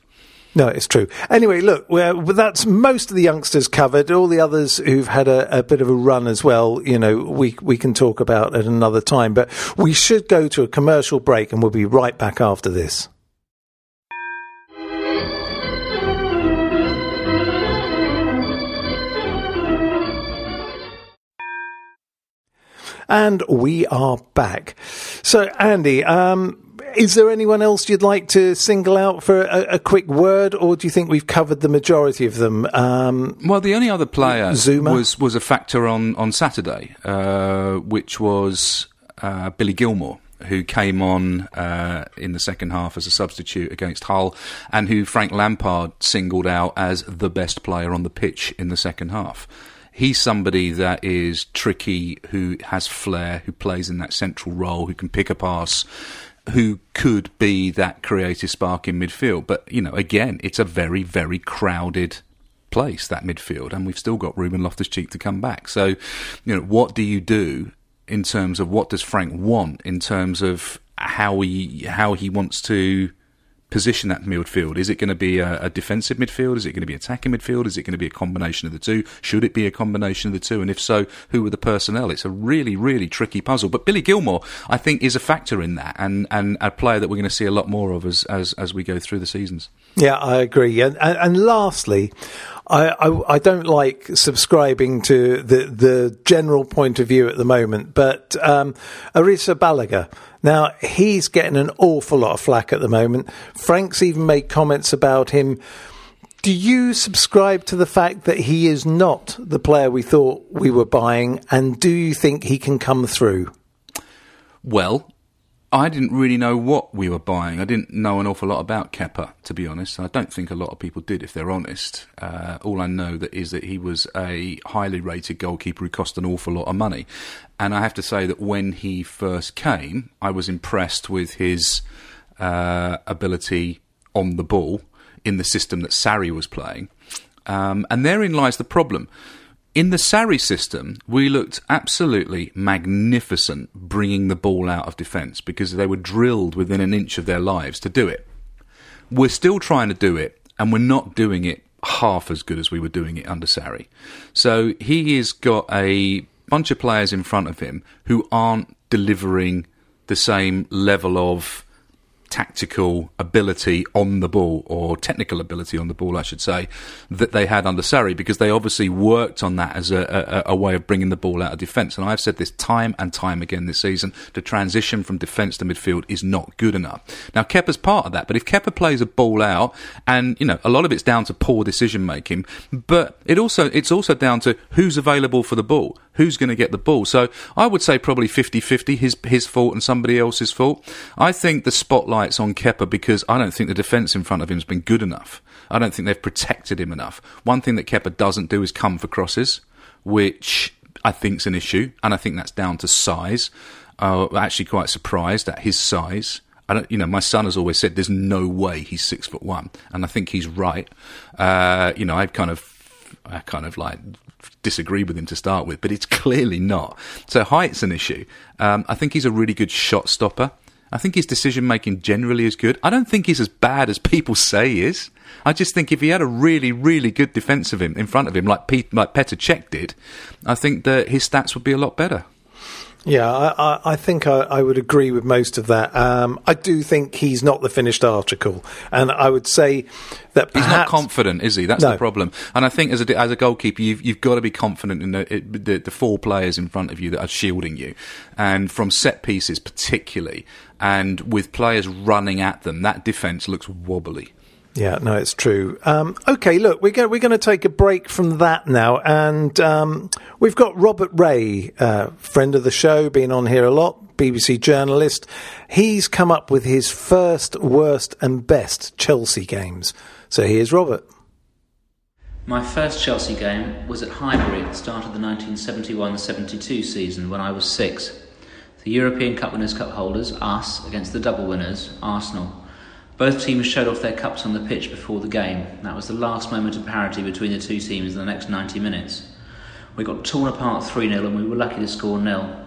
Speaker 2: No, it's true. Anyway, look, that's most of the youngsters covered. All the others who've had a, a bit of a run as well, you know, we we can talk about at another time. But we should go to a commercial break, and we'll be right back after this. And we are back. So, Andy, um, is there anyone else you'd like to single out for a, a quick word, or do you think we've covered the majority of them? Um,
Speaker 3: Well, the only other player
Speaker 2: Zouma?
Speaker 3: was was a factor on on Saturday, uh, which was uh, Billy Gilmour. Who came on uh, in the second half as a substitute against Hull, and who Frank Lampard singled out as the best player on the pitch in the second half. He's somebody that is tricky, who has flair, who plays in that central role, who can pick a pass, who could be that creative spark in midfield. But, you know, again, it's a very, very crowded place, that midfield, and we've still got Ruben Loftus Cheek to come back. So, you know, what do you do in terms of what does Frank want in terms of how he how he wants to position that midfield? Is it going to be a, a defensive midfield? Is it going to be attacking midfield? Is it going to be a combination of the two? Should it be a combination of the two? And if so, who are the personnel? It's a really, really tricky puzzle. But Billy Gilmour, I think, is a factor in that, and, and a player that we're going to see a lot more of as as, as we go through the seasons.
Speaker 2: Yeah, I agree. And, and, and lastly, I, I, I don't like subscribing to the, the general point of view at the moment, but um, Arrizabalaga. Now, he's getting an awful lot of flack at the moment. Frank's even made comments about him. Do you subscribe to the fact that he is not the player we thought we were buying? And do you think he can come through?
Speaker 3: Well, I didn't really know what we were buying. I didn't know an awful lot about Kepa, to be honest. I don't think a lot of people did, if they're honest. Uh, all I know that is that he was a highly rated goalkeeper who cost an awful lot of money. And I have to say that when he first came, I was impressed with his uh, ability on the ball in the system that Sarri was playing. Um, and therein lies the problem. In the Sarri system, we looked absolutely magnificent bringing the ball out of defence because they were drilled within an inch of their lives to do it. We're still trying to do it, and we're not doing it half as good as we were doing it under Sarri. So he has got a bunch of players in front of him who aren't delivering the same level of tactical ability on the ball, or technical ability on the ball, I should say, that they had under Sarri, because they obviously worked on that as a, a, a way of bringing the ball out of defence. And I've said this time and time again this season: the transition from defence to midfield is not good enough. Now Kepa's part of that, but if Kepa plays a ball out, and you know a lot of it's down to poor decision making, but it also it's also down to who's available for the ball, who's going to get the ball. So I would say probably 50-50, his his fault and somebody else's fault. I think the spotlight's on Kepa because I don't think the defence in front of him has been good enough. I don't think they've protected him enough. One thing that Kepa doesn't do is come for crosses, which I think's an issue, and I think that's down to size. Uh, I'm actually quite surprised at his size. I don't, you know, my son has always said there's no way he's six foot one, and I think he's right. Uh, you know, I've kind of, I kind of like disagree with him to start with, but it's clearly not. So height's an issue. Um, I think he's a really good shot stopper. I think his decision making generally is good. I don't think he's as bad as people say he is. I just think if he had a really, really good defence of him in front of him, like Pete, like Petr Cech did, I think that his stats would be a lot better.
Speaker 2: Yeah, I, I, I think I, I, would agree with most of that. Um, I do think he's not the finished article, and I would say that
Speaker 3: he's not confident, is he? That's no. the problem. And I think as a as a goalkeeper, you've you've got to be confident in the, the, the four players in front of you that are shielding you, and from set pieces particularly, and with players running at them, that defence looks wobbly.
Speaker 2: Yeah, no, it's true. Um, okay, look, we're going we're to take a break from that now, and um, we've got Robert Rea, uh, friend of the show, been on here a lot, BBC journalist. He's come up with his first, worst, and best Chelsea games. So here's Robert.
Speaker 4: My first Chelsea game was at Highbury at the start of the 1971-72 season when I was six. The European Cup Winners' Cup holders, us, against the double winners, Arsenal. Both teams showed off their cups on the pitch before the game. That was the last moment of parity between the two teams in the next 90 minutes. We got torn apart 3 0 and we were lucky to score nil.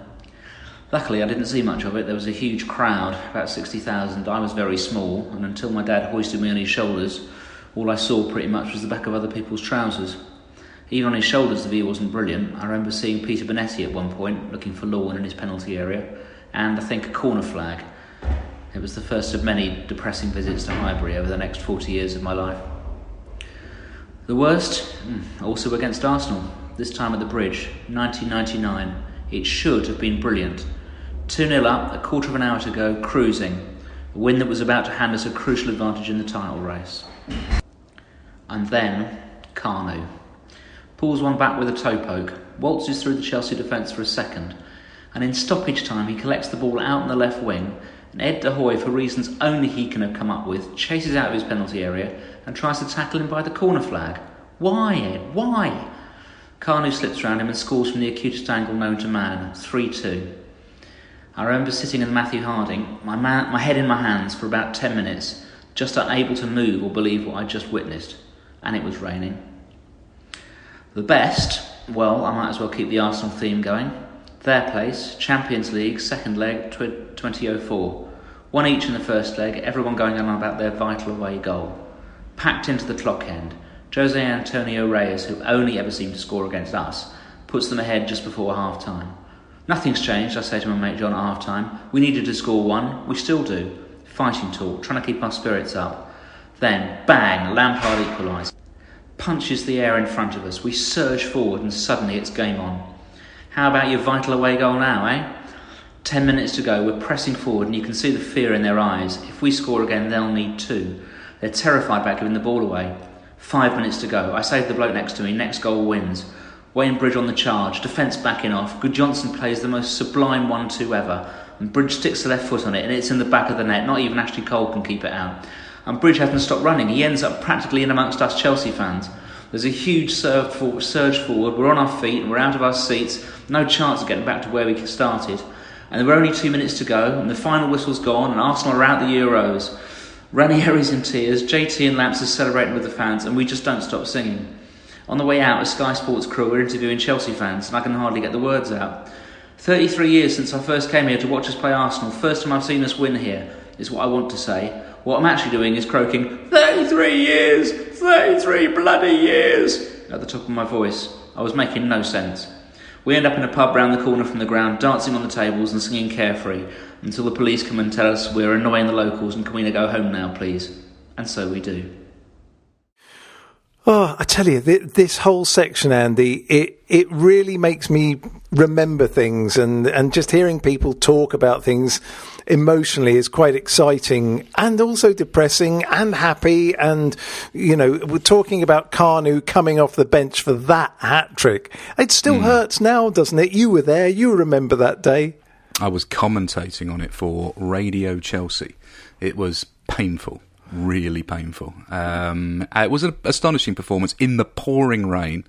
Speaker 4: Luckily, I didn't see much of it. There was a huge crowd, about 60,000. I was very small, and until my dad hoisted me on his shoulders, all I saw pretty much was the back of other people's trousers. Even on his shoulders, the view wasn't brilliant. I remember seeing Peter Bonetti at one point, looking for Lorne in his penalty area, and I think a corner flag. It was the first of many depressing visits to Highbury over the next 40 years of my life. The worst, hmm, also against Arsenal, this time at the bridge, 1999. It should have been brilliant. 2 0 up, a quarter of an hour to go, cruising. A win that was about to hand us a crucial advantage in the title race. And then, Kanu. Pulls one back with a toe poke, waltzes through the Chelsea defence for a second, and in stoppage time he collects the ball out on the left wing and Ed De Goey, for reasons only he can have come up with, chases out of his penalty area and tries to tackle him by the corner flag. Why, Ed? Why? Kanu slips round him and scores from the acutest angle known to man, 3 2. I remember sitting in Matthew Harding, my, man, my head in my hands, for about 10 minutes, just unable to move or believe what I'd just witnessed. And it was raining. The best, well, I might as well keep the Arsenal theme going. Their place, Champions League, second leg, 2004. One each in the first leg, everyone going on about their vital away goal. Packed into the clock end, Jose Antonio Reyes, who only ever seemed to score against us, puts them ahead just before half time. Nothing's changed, I say to my mate John at half time. We needed to score one, we still do. Fighting talk, trying to keep our spirits up. Then, bang, Lampard equalises. Punches the air in front of us. We surge forward and suddenly it's game on. How about your vital away goal now, eh? Ten minutes to go, we're pressing forward, and you can see the fear in their eyes. If we score again, they'll need two. They're terrified about giving the ball away. Five minutes to go. I to the bloke next to me, next goal wins. Wayne Bridge on the charge, defence backing off. Gudjohnsen plays the most sublime 1 2 ever. And Bridge sticks the left foot on it, and it's in the back of the net. Not even Ashley Cole can keep it out. And Bridge hasn't stopped running. He ends up practically in amongst us Chelsea fans. There's a huge surge forward. We're on our feet and we're out of our seats. No chance of getting back to where we started. And there were only two minutes to go, and the final whistle's gone, and Arsenal are out the Euros. Ranieri's in tears, JT and Lamps are celebrating with the fans, and we just don't stop singing. On the way out, a Sky Sports crew were interviewing Chelsea fans, and I can hardly get the words out. 33 years since I first came here to watch us play Arsenal, first time I've seen us win here, is what I want to say. What I'm actually doing is croaking, 33 years! 33 bloody years! at the top of my voice. I was making no sense. We end up in a pub round the corner from the ground, dancing on the tables and singing carefree until the police come and tell us we're annoying the locals and can we go home now, please? And so we do.
Speaker 2: Oh, I tell you, this whole section, Andy, it it really makes me remember things, and and just hearing people talk about things emotionally is quite exciting and also depressing and happy. And, you know, we're talking about Kanu coming off the bench for that hat trick. It still mm. hurts now, doesn't it? You were there. You remember that day.
Speaker 3: I was commentating on it for Radio Chelsea. It was painful really painful. Um, it was an astonishing performance in the pouring rain,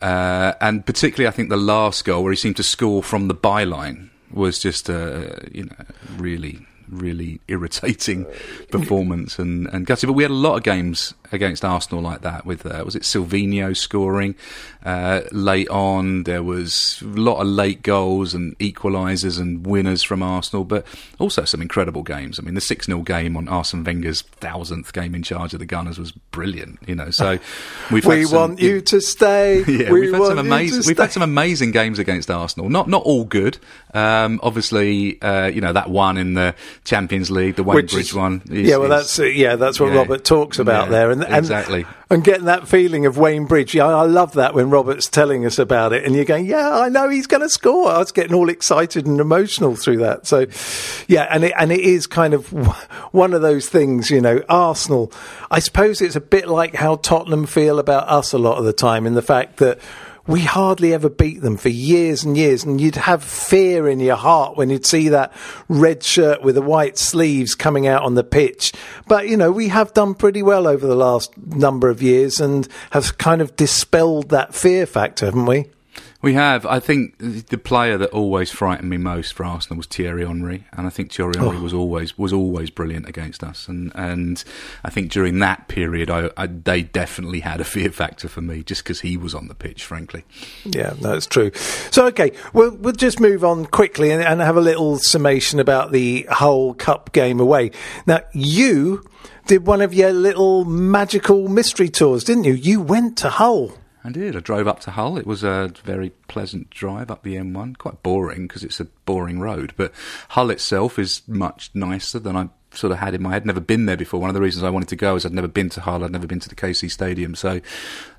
Speaker 3: uh, and particularly I think the last goal where he seemed to score from the byline was just a you know really really irritating uh, performance and and gutsy. But we had a lot of games against Arsenal like that. With uh, was it Silvinho scoring uh, late on? There was a lot of late goals and equalisers and winners from Arsenal, but also some incredible games. I mean, the six 0 game on Arsene Wenger's thousandth game in charge of the Gunners was brilliant. You know, so
Speaker 2: we've we some, want you to stay.
Speaker 3: Yeah, we have had some amazing. We've had some amazing games against Arsenal. Not not all good. Um, obviously, uh, you know that one in the Champions League, the Wayne Bridge one.
Speaker 2: Is, yeah, well, that's uh, yeah, that's what yeah, Robert talks about yeah, there, and, and
Speaker 3: exactly.
Speaker 2: And getting that feeling of Wayne Bridge, yeah, I love that when Robert's telling us about it, and you're going, yeah, I know he's going to score. I was getting all excited and emotional through that. So, yeah, and it, and it is kind of one of those things, you know. Arsenal, I suppose it's a bit like how Tottenham feel about us a lot of the time, in the fact that we hardly ever beat them for years and years. And you'd have fear in your heart when you'd see that red shirt with the white sleeves coming out on the pitch. But, you know, we have done pretty well over the last number of years and have kind of dispelled that fear factor, haven't we?
Speaker 3: We have. I think the player that always frightened me most for Arsenal was Thierry Henry, and I think Thierry Henry oh. was always was always brilliant against us. And and I think during that period, I, I they definitely had a fear factor for me just because he was on the pitch. Frankly,
Speaker 2: yeah, that's true. So okay, we'll we'll just move on quickly and, and have a little summation about the whole cup game away. Now you did one of your little magical mystery tours, didn't you? You went to Hull.
Speaker 3: I did. I drove up to Hull. It was a very pleasant drive up the M1. Quite boring because it's a boring road, but Hull itself is much nicer than I sort of had in my head. Never been there before. One of the reasons I wanted to go is I'd never been to Hull. I'd never been to the KC Stadium, so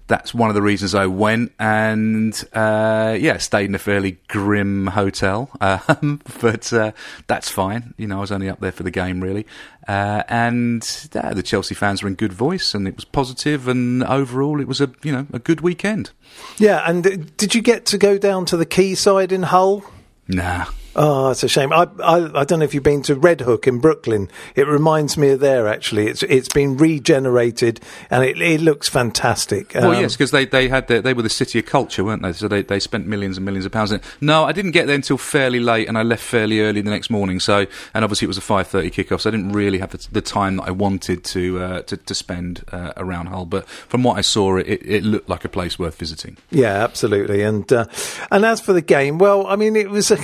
Speaker 3: that's one of the reasons I went. And uh, yeah, stayed in a fairly grim hotel, um, but uh, that's fine. You know, I was only up there for the game really. Uh, and uh, the Chelsea fans were in good voice, and it was positive, and overall, it was a you know a good weekend.
Speaker 2: Yeah, and did you get to go down to the quayside in Hull?
Speaker 3: Nah,
Speaker 2: Oh, it's a shame. I, I, I don't know if you've been to Red Hook in Brooklyn. It reminds me of there actually. It's it's been regenerated and it, it looks fantastic.
Speaker 3: Um, well, yes, because they they had the, they were the city of culture, weren't they? So they, they spent millions and millions of pounds. In it. No, I didn't get there until fairly late, and I left fairly early the next morning. So and obviously it was a five thirty kickoff, so I didn't really have the, the time that I wanted to uh, to, to spend uh, around Hull. But from what I saw, it, it looked like a place worth visiting.
Speaker 2: Yeah, absolutely. And uh, and as for the game, well, I mean, it was a,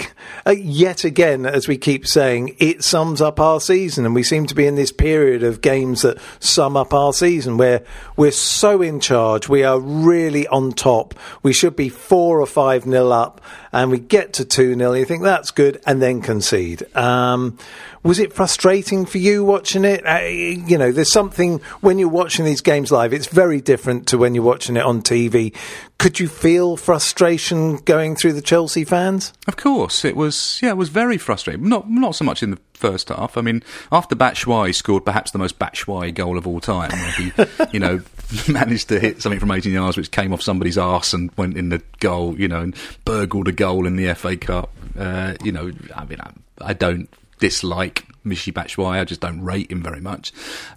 Speaker 2: a yet again, as we keep saying, it sums up our season. And we seem to be in this period of games that sum up our season where we're so in charge. We are really on top. We should be four or five nil up and we get to 2 0. You think that's good and then concede. Um, was it frustrating for you watching it? Uh, you know, there's something when you're watching these games live, it's very different to when you're watching it on TV. Could you feel frustration going through the Chelsea fans?
Speaker 3: Of course, it was. Yeah, it was very frustrating. Not not so much in the first half. I mean, after Batshuayi scored perhaps the most Batshuayi goal of all time, he, you know, managed to hit something from 18 yards which came off somebody's arse and went in the goal, you know, and burgled a goal in the FA Cup. Uh, you know, I mean, I, I don't dislike Michy Batshuayi. I just don't rate him very much.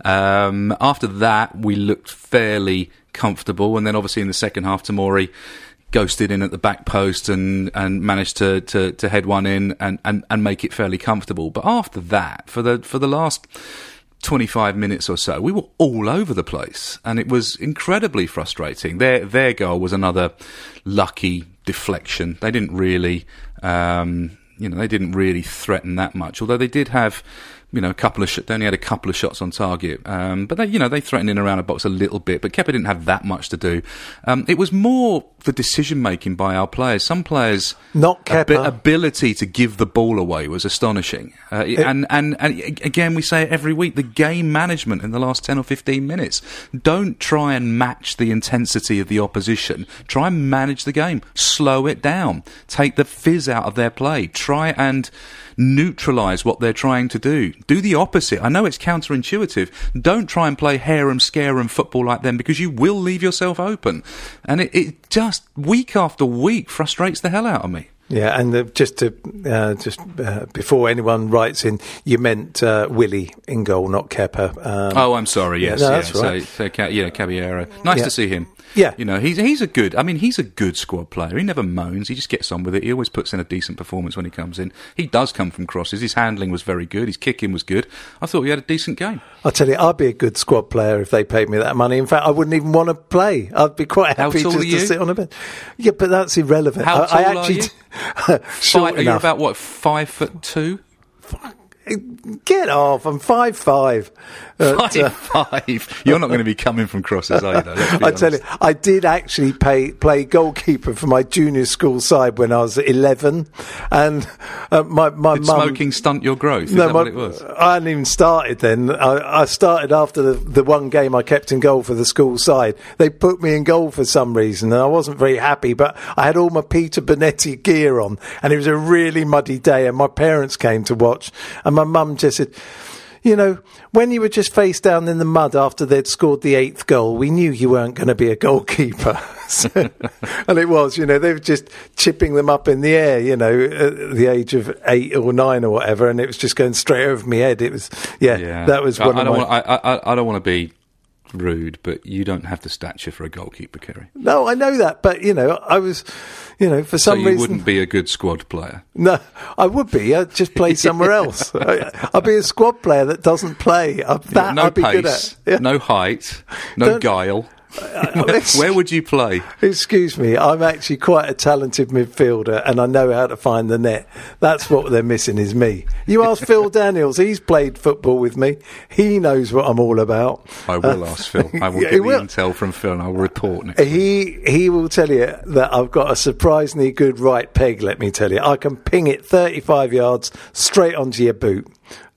Speaker 3: Um, after that, we looked fairly comfortable, and then obviously in the second half, Tomori ghosted in at the back post and, and managed to, to, to head one in and, and, and make it fairly comfortable. But after that, for the for the last 25 minutes or so, we were all over the place, and it was incredibly frustrating. Their their goal was another lucky deflection. They didn't really um, you know, they didn't really threaten that much. Although they did have you know, a couple of sh- they only had a couple of shots on target, um, but they, you know, they threatened in around a box a little bit. But Kepa didn't have that much to do. Um, it was more the decision making by our players. Some players,
Speaker 2: not Kepa,
Speaker 3: ability to give the ball away was astonishing. Uh, it, and and and again, we say it every week: the game management in the last ten or fifteen minutes. Don't try and match the intensity of the opposition. Try and manage the game. Slow it down. Take the fizz out of their play. Try and neutralize what they're trying to do. Do the opposite. I know it's counterintuitive. Don't try and play harem scarum football like them because you will leave yourself open. And it, it just week after week frustrates the hell out of me.
Speaker 2: Yeah, and the, just to uh, just uh, before anyone writes in, you meant uh, Willy in goal, not Kepa.
Speaker 3: Um, oh, I'm sorry. Yes,
Speaker 2: yeah, no,
Speaker 3: yeah.
Speaker 2: that's right.
Speaker 3: So, so yeah, Caballero. Nice yeah. to see him.
Speaker 2: Yeah.
Speaker 3: you know, he's he's a good. I mean, he's a good squad player. He never moans. He just gets on with it. He always puts in a decent performance when he comes in. He does come from crosses. His handling was very good. His kicking was good. I thought he had a decent game.
Speaker 2: I tell you, I'd be a good squad player if they paid me that money. In fact, I wouldn't even want to play. I'd be quite happy just to sit on a bench. Yeah, but that's irrelevant.
Speaker 3: How
Speaker 2: I, I
Speaker 3: tall are
Speaker 2: actually
Speaker 3: you?
Speaker 2: short
Speaker 3: Five, you're
Speaker 2: enough.
Speaker 3: about what five foot two.
Speaker 2: Get off! I'm five five. But, uh,
Speaker 3: Five five. You're not going to be coming from crosses let's be
Speaker 2: I tell you. I did actually pay, play goalkeeper for my junior school side when I was 11, and uh, my my
Speaker 3: Did
Speaker 2: mum.
Speaker 3: smoking stunt your growth? Is
Speaker 2: No,
Speaker 3: that
Speaker 2: my-
Speaker 3: what it was?
Speaker 2: I hadn't even started then. I, I started after the, the one game I kept in goal for the school side. They put me in goal for some reason, and I wasn't very happy. But I had all my Peter Bonetti gear on, and it was a really muddy day. And my parents came to watch, and my mum just said. You know, when you were just face down in the mud after they'd scored the eighth goal, we knew you weren't going to be a goalkeeper. So- and it was, you know, they were just chipping them up in the air, you know, at the age of eight or nine or whatever, and it was just going straight over my head. It was, yeah, that was
Speaker 3: I,
Speaker 2: one
Speaker 3: I
Speaker 2: of
Speaker 3: don't
Speaker 2: my.
Speaker 3: Want, I, I, I don't want to be rude, but you don't have the stature for a goalkeeper, Ceri.
Speaker 2: No, I know that, but you know, I was, you know, for
Speaker 3: So
Speaker 2: some
Speaker 3: you
Speaker 2: reason,
Speaker 3: wouldn't be a good squad player.
Speaker 2: no, I would be. I'd just play somewhere else. I, I'd be a squad player that doesn't play. I, that
Speaker 3: no
Speaker 2: I'd be good
Speaker 3: pace,
Speaker 2: at. Yeah.
Speaker 3: no height, no
Speaker 2: Don't-
Speaker 3: guile.
Speaker 2: I-
Speaker 3: Where would you play?
Speaker 2: Excuse me, I'm actually quite a talented midfielder and I know how to find the net. That's what they're missing is me. You ask Phil Daniels, he's played football with me. He knows what I'm all about.
Speaker 3: I will ask Phil. I will
Speaker 2: Uh,
Speaker 3: get
Speaker 2: he
Speaker 3: the
Speaker 2: will.
Speaker 3: intel from Phil and I'll report next week.
Speaker 2: He he will tell you that I've got a surprisingly good right peg. Let me tell you, I can ping it 35 yards straight onto your boot.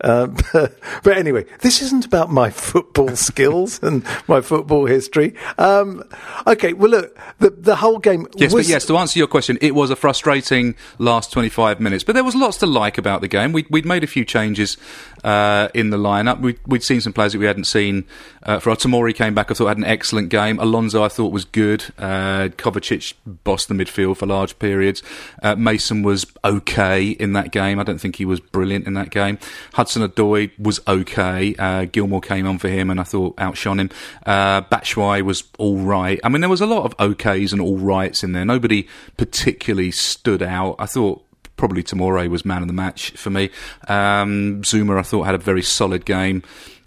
Speaker 2: Um, but anyway, this isn't about my football skills and my football history. Um, okay, well look, the the whole game.
Speaker 3: Yes,
Speaker 2: was,
Speaker 3: but yes, to answer your question, it was a frustrating last 25 minutes, but there was lots to like about the game. We'd, we'd made a few changes uh, in the lineup. We'd, we'd seen some players that we hadn't seen. Uh, for Tomori came back, I thought had an excellent game. Alonso, I thought was good. Uh, Kovacic bossed the midfield for large periods. Uh, Mason was okay in that game. I don't think he was brilliant in that game. Hudson Odoi was okay. Uh, Gilmour came on for him, and I thought outshone him. Uh, was all right. I mean, there was a lot of okays and all rights in there. Nobody particularly stood out. I thought probably Tomori was man of the match for me. Um, Zouma, I thought, had a very solid game.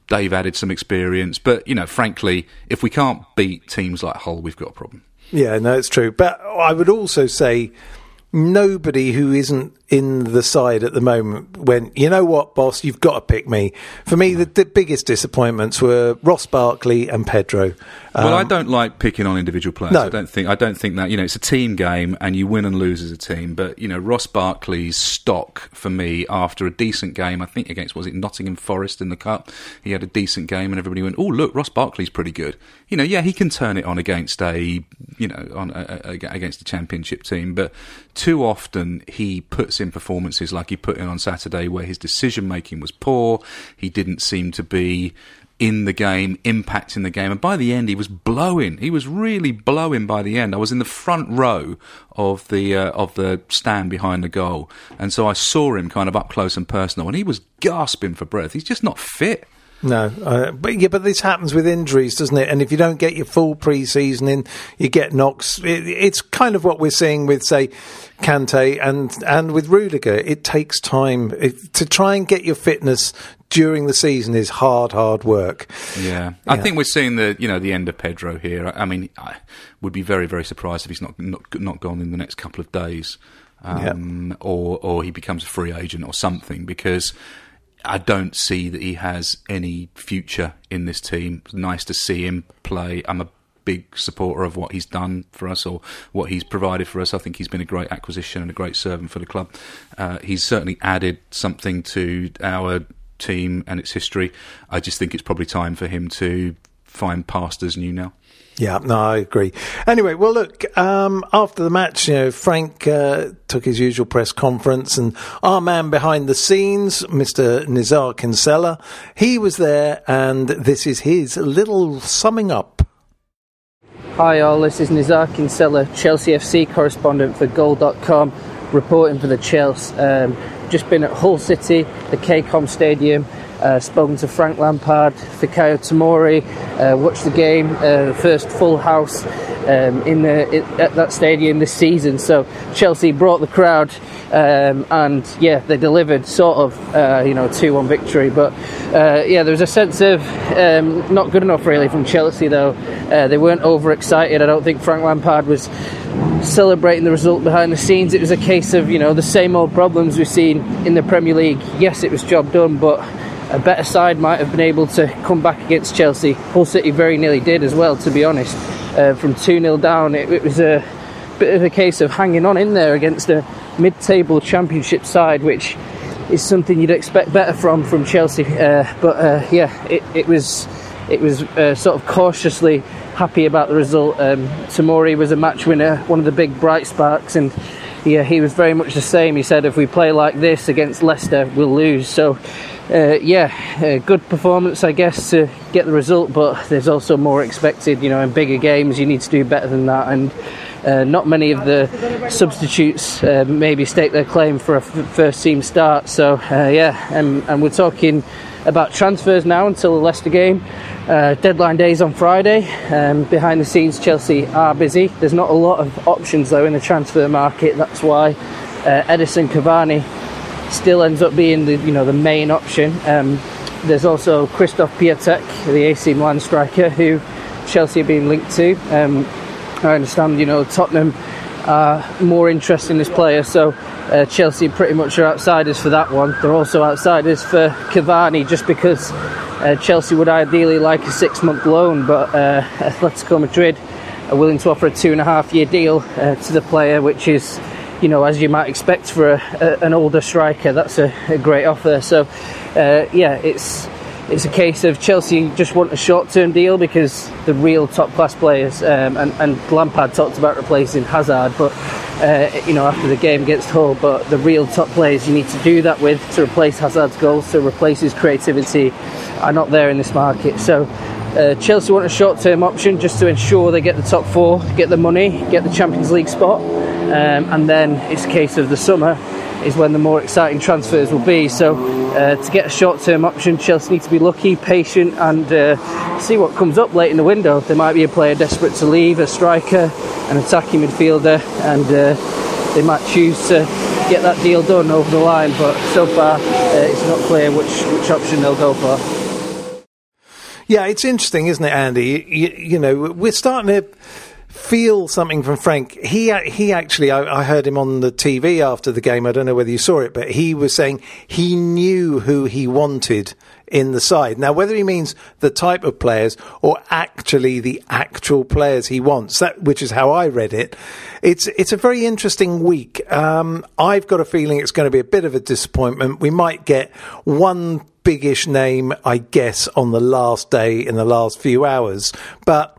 Speaker 3: Dave added some experience, but you know, frankly, if we can't beat teams like Hull, we've got a problem.
Speaker 2: Yeah, no, it's true. But I would also say nobody who isn't in the side at the moment went, you know what, boss, you've got to pick me. For me, the, the biggest disappointments were Ross Barkley and Pedro.
Speaker 3: well, I
Speaker 2: Um,
Speaker 3: don't like picking on individual players.
Speaker 2: No.
Speaker 3: I don't think I don't think that you know it's a team game and you win and lose as a team. But you know Ross Barkley's stock for me after a decent game, I think against was it Nottingham Forest in the cup, he had a decent game and everybody went, oh look, Ross Barkley's pretty good. You know, yeah, he can turn it on against a you know on a, a, against a championship team, but too often he puts in performances like he put in on Saturday where his decision making was poor. He didn't seem to be in the game, impacting the game. And by the end, he was blowing. He was really blowing by the end. I was in the front row of the uh, of the stand behind the goal, and so I saw him kind of up close and personal, and he was gasping for breath. He's just not fit.
Speaker 2: No, uh, but yeah, but this happens with injuries, doesn't it? And if you don't get your full pre-season in, you get knocks. It, it's kind of what we're seeing with, say, Kante and and with Rudiger. It takes time it, to try and get your fitness during the season. Is hard, hard work.
Speaker 3: Yeah, I think we're seeing the you know the end of Pedro here. I I mean, I would be very very surprised if he's not not, not gone in the next couple of days, um, or or he becomes a free agent or something because. I don't see that he has any future in this team. Nice to see him play. I'm a big supporter of what he's done for us or what he's provided for us. I think he's been a great acquisition and a great servant for the club. Uh, he's certainly added something to our team and its history. I just think it's probably time for him to find pastors new now.
Speaker 2: Yeah, no, I agree. Anyway, well, look, um, after the match, you know, Frank uh, took his usual press conference, and our man behind the scenes, Mr. Nizaar Kinsella, he was there, and this is his little summing up.
Speaker 5: Hi all, this is Nizaar Kinsella, Chelsea FC correspondent for Goal.com, reporting for the Chelsea. Um, just been at Hull City, the KCOM Stadium, uh, spoken to Frank Lampard, Fikayo Tomori, uh, watched the game, uh, the first full house um, in the at that stadium this season. So Chelsea brought the crowd, um, and yeah, they delivered sort of uh, you know two one victory. But uh, yeah, there was a sense of um, not good enough really from Chelsea though. Uh, they weren't overexcited. I don't think Frank Lampard was celebrating the result behind the scenes. It was a case of you know the same old problems we've seen in the Premier League. Yes, it was job done, but a better side might have been able to come back against Chelsea. Hull City very nearly did as well, to be honest. Uh, from 2 0 down, it, it, was a bit of a case of hanging on in there against a mid table championship side, which is something you'd expect better from from Chelsea. Uh, but uh, yeah, it, it, was it was uh, sort of cautiously happy about the result. Um, Tomori was a match winner, one of the big bright sparks, and yeah, he was very much the same. He said, if we play like this against Leicester, we'll lose. So uh, yeah, uh, good performance, I guess, to get the result. But there's also more expected. You know, in bigger games, you need to do better than that. And uh, not many of the substitutes uh, maybe stake their claim for a f- first team start. So uh, yeah, and, and, we're talking about transfers now until the Leicester game. Uh, deadline days on Friday. Um, behind the scenes, Chelsea are busy. There's not a lot of options though in the transfer market. That's why Edinson Cavani still ends up being the you know the main option. Um, there's also Christoph Piatek, the AC Milan striker, who Chelsea have been linked to. Um, I understand you know Tottenham are more interested in this player, so uh, Chelsea pretty much are outsiders for that one. They're also outsiders for Cavani, just because uh, Chelsea would ideally like a six-month loan, but uh, Atletico Madrid are willing to offer a two and a half year deal uh, to the player, which is you know, as you might expect for a, a, an older striker, that's a, a great offer. So, uh, yeah, it's it's a case of Chelsea just want a short-term deal because the real top-class players, um, and, and, Lampard talked about replacing Hazard, but uh, you know after the game against Hull, but the real top players you need to do that with to replace Hazard's goals, to replace his creativity, are not there in this market. So. Uh, Chelsea want a short-term option just to ensure they get the top four, get the money, get the Champions League spot, um, and then it's a case of the summer is when the more exciting transfers will be. So uh, to get a short-term option, Chelsea need to be lucky, patient, and uh, see what comes up late in the window. There might be a player desperate to leave, a striker, an attacking midfielder, and uh, they might choose to get that deal done over the line. But so far, uh, it's not clear which which option they'll go for.
Speaker 2: Yeah, it's interesting, isn't it, Andy? You, you know, we're starting to feel something from Frank. He he actually, I, I, heard him on the TV after the game. I don't know whether you saw it, but he was saying he knew who he wanted in the side. Now, whether he means the type of players or actually the actual players he wants, that which is how I read it. It's it's a very interesting week. Um, I've got a feeling it's going to be a bit of a disappointment. We might get one biggish name, I guess, on the last day in the last few hours, but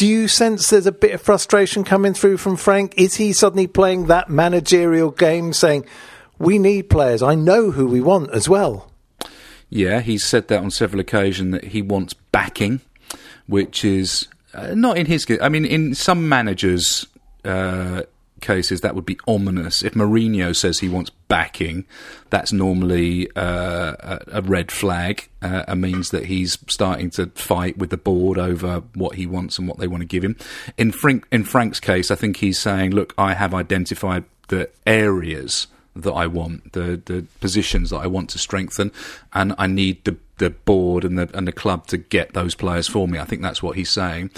Speaker 2: do you sense there's a bit of frustration coming through from Frank? Is he suddenly playing that managerial game saying, we need players, I know who we want as well?
Speaker 3: Yeah, he's said that on several occasions that he wants backing, which is uh, not in his. I mean, in some managers' uh, cases, that would be ominous. If Mourinho says he wants backing, that's normally uh, a, red flag uh, and means that he's starting to fight with the board over what he wants and what they want to give him. In, Frank, in Frank's case, I think he's saying, look, I have identified the areas that I want, the the positions that I want to strengthen, and I need the the board and the and the club to get those players for me. I think that's what he's saying.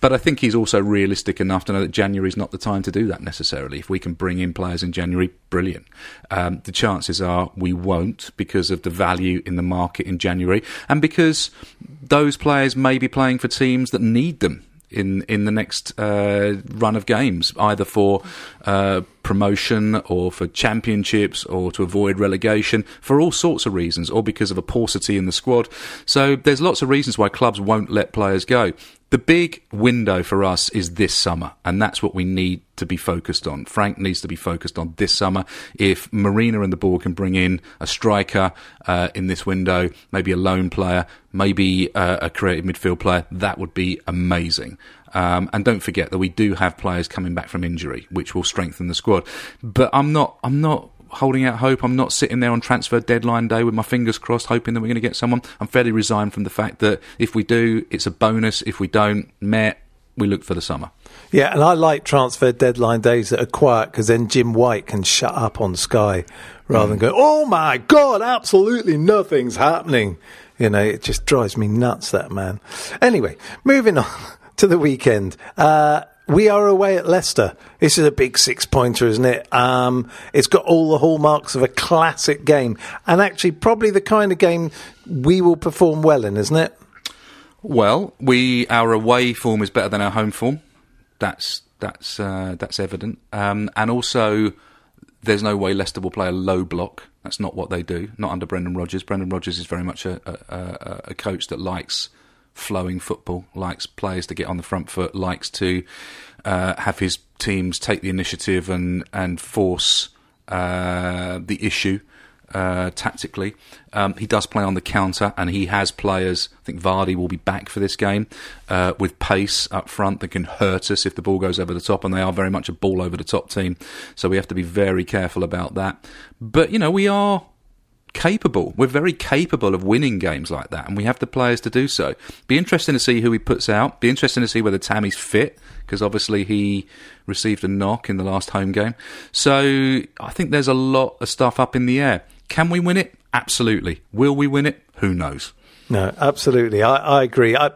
Speaker 3: But I think he's also realistic enough to know that January is not the time to do that necessarily. If we can bring in players in January, brilliant. Um, the chances are we won't because of the value in the market in January and because those players may be playing for teams that need them in in the next uh, run of games, either for uh, promotion or for championships or to avoid relegation, for all sorts of reasons, or because of a paucity in the squad. So there's lots of reasons why clubs won't let players go. The big window for us is this summer, and that's what we need to be focused on. Frank needs to be focused on this summer. If Marina and the board can bring in a striker uh, in this window, maybe a loan player, maybe uh, a creative midfield player, that would be amazing. Um, and don't forget that we do have players coming back from injury, which will strengthen the squad. But I'm not, I'm not holding out hope. I'm not sitting there on transfer deadline day with my fingers crossed, hoping that we're going to get someone. I'm fairly resigned from the fact that if we do, it's a bonus. If we don't, meh, we look for the summer.
Speaker 2: Yeah, and I like transfer deadline days that are quiet because then Jim White can shut up on Sky rather than go, oh my God, absolutely nothing's happening. You know, it just drives me nuts, that man. Anyway, moving on to the weekend. Uh, we are away at Leicester. This is a big six pointer, isn't it? Um, it's got all the hallmarks of a classic game, and actually, probably the kind of game we will perform well in, isn't it?
Speaker 3: Well, we our away form is better than our home form. That's that's uh, that's evident, um, and also there's no way Leicester will play a low block. That's not what they do. Not under Brendan Rodgers. Brendan Rodgers is very much a, a, a coach that likes flowing football, likes players to get on the front foot, likes to uh, have his teams take the initiative and and force uh, the issue uh, tactically. Um, he does play on the counter, and he has players. I think Vardy will be back for this game uh, with pace up front that can hurt us if the ball goes over the top, and they are very much a ball over the top team. So we have to be very careful about that. But you know, we are capable. We're very capable of winning games like that, and we have the players to do so. Be interesting to see who he puts out. Be interesting to see whether Tammy's fit, because obviously he received a knock in the last home game. So I think there's a lot of stuff up in the air. Can we win it? Absolutely. Will we win it? Who knows?
Speaker 2: No, absolutely. I, I agree. I,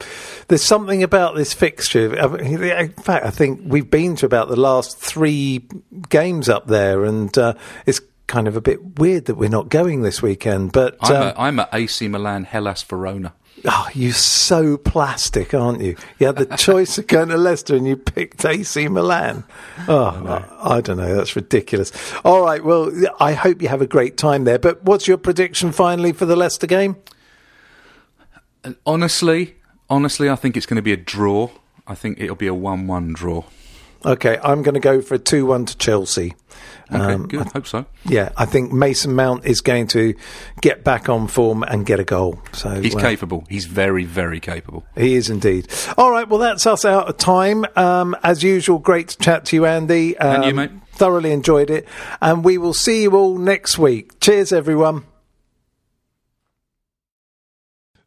Speaker 2: there's something about this fixture. In fact, I think we've been to about the last three games up there, and uh, it's kind of a bit weird that we're not going this weekend. But
Speaker 3: I'm,
Speaker 2: um,
Speaker 3: a, I'm at AC Milan, Hellas Verona.
Speaker 2: Oh, you're so plastic, aren't you? You had the choice of going to Leicester and you picked AC Milan. Oh, I, I, don't know. That's ridiculous. All right. Well, I hope you have a great time there. But what's your prediction finally for the Leicester game?
Speaker 3: Honestly, honestly, I think it's going to be a draw. I think it'll be a 1 1 draw.
Speaker 2: Okay, I'm going to go for a 2 1 to Chelsea.
Speaker 3: Okay, um, good. I, Hope so.
Speaker 2: Yeah, I think Mason Mount is going to get back on form and get a goal. So
Speaker 3: he's well, capable. He's very, very capable.
Speaker 2: He is indeed. All right, well that's us out of time. Um, as usual, great to chat to you, Andy.
Speaker 3: Um, and you, mate.
Speaker 2: Thoroughly enjoyed it, and we will see you all next week. Cheers, everyone.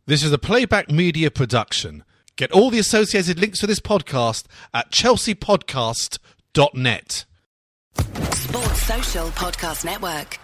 Speaker 6: This is a playback media production. Get all the associated links for this podcast at chelseapodcast.net.
Speaker 1: Sports Social Podcast Network.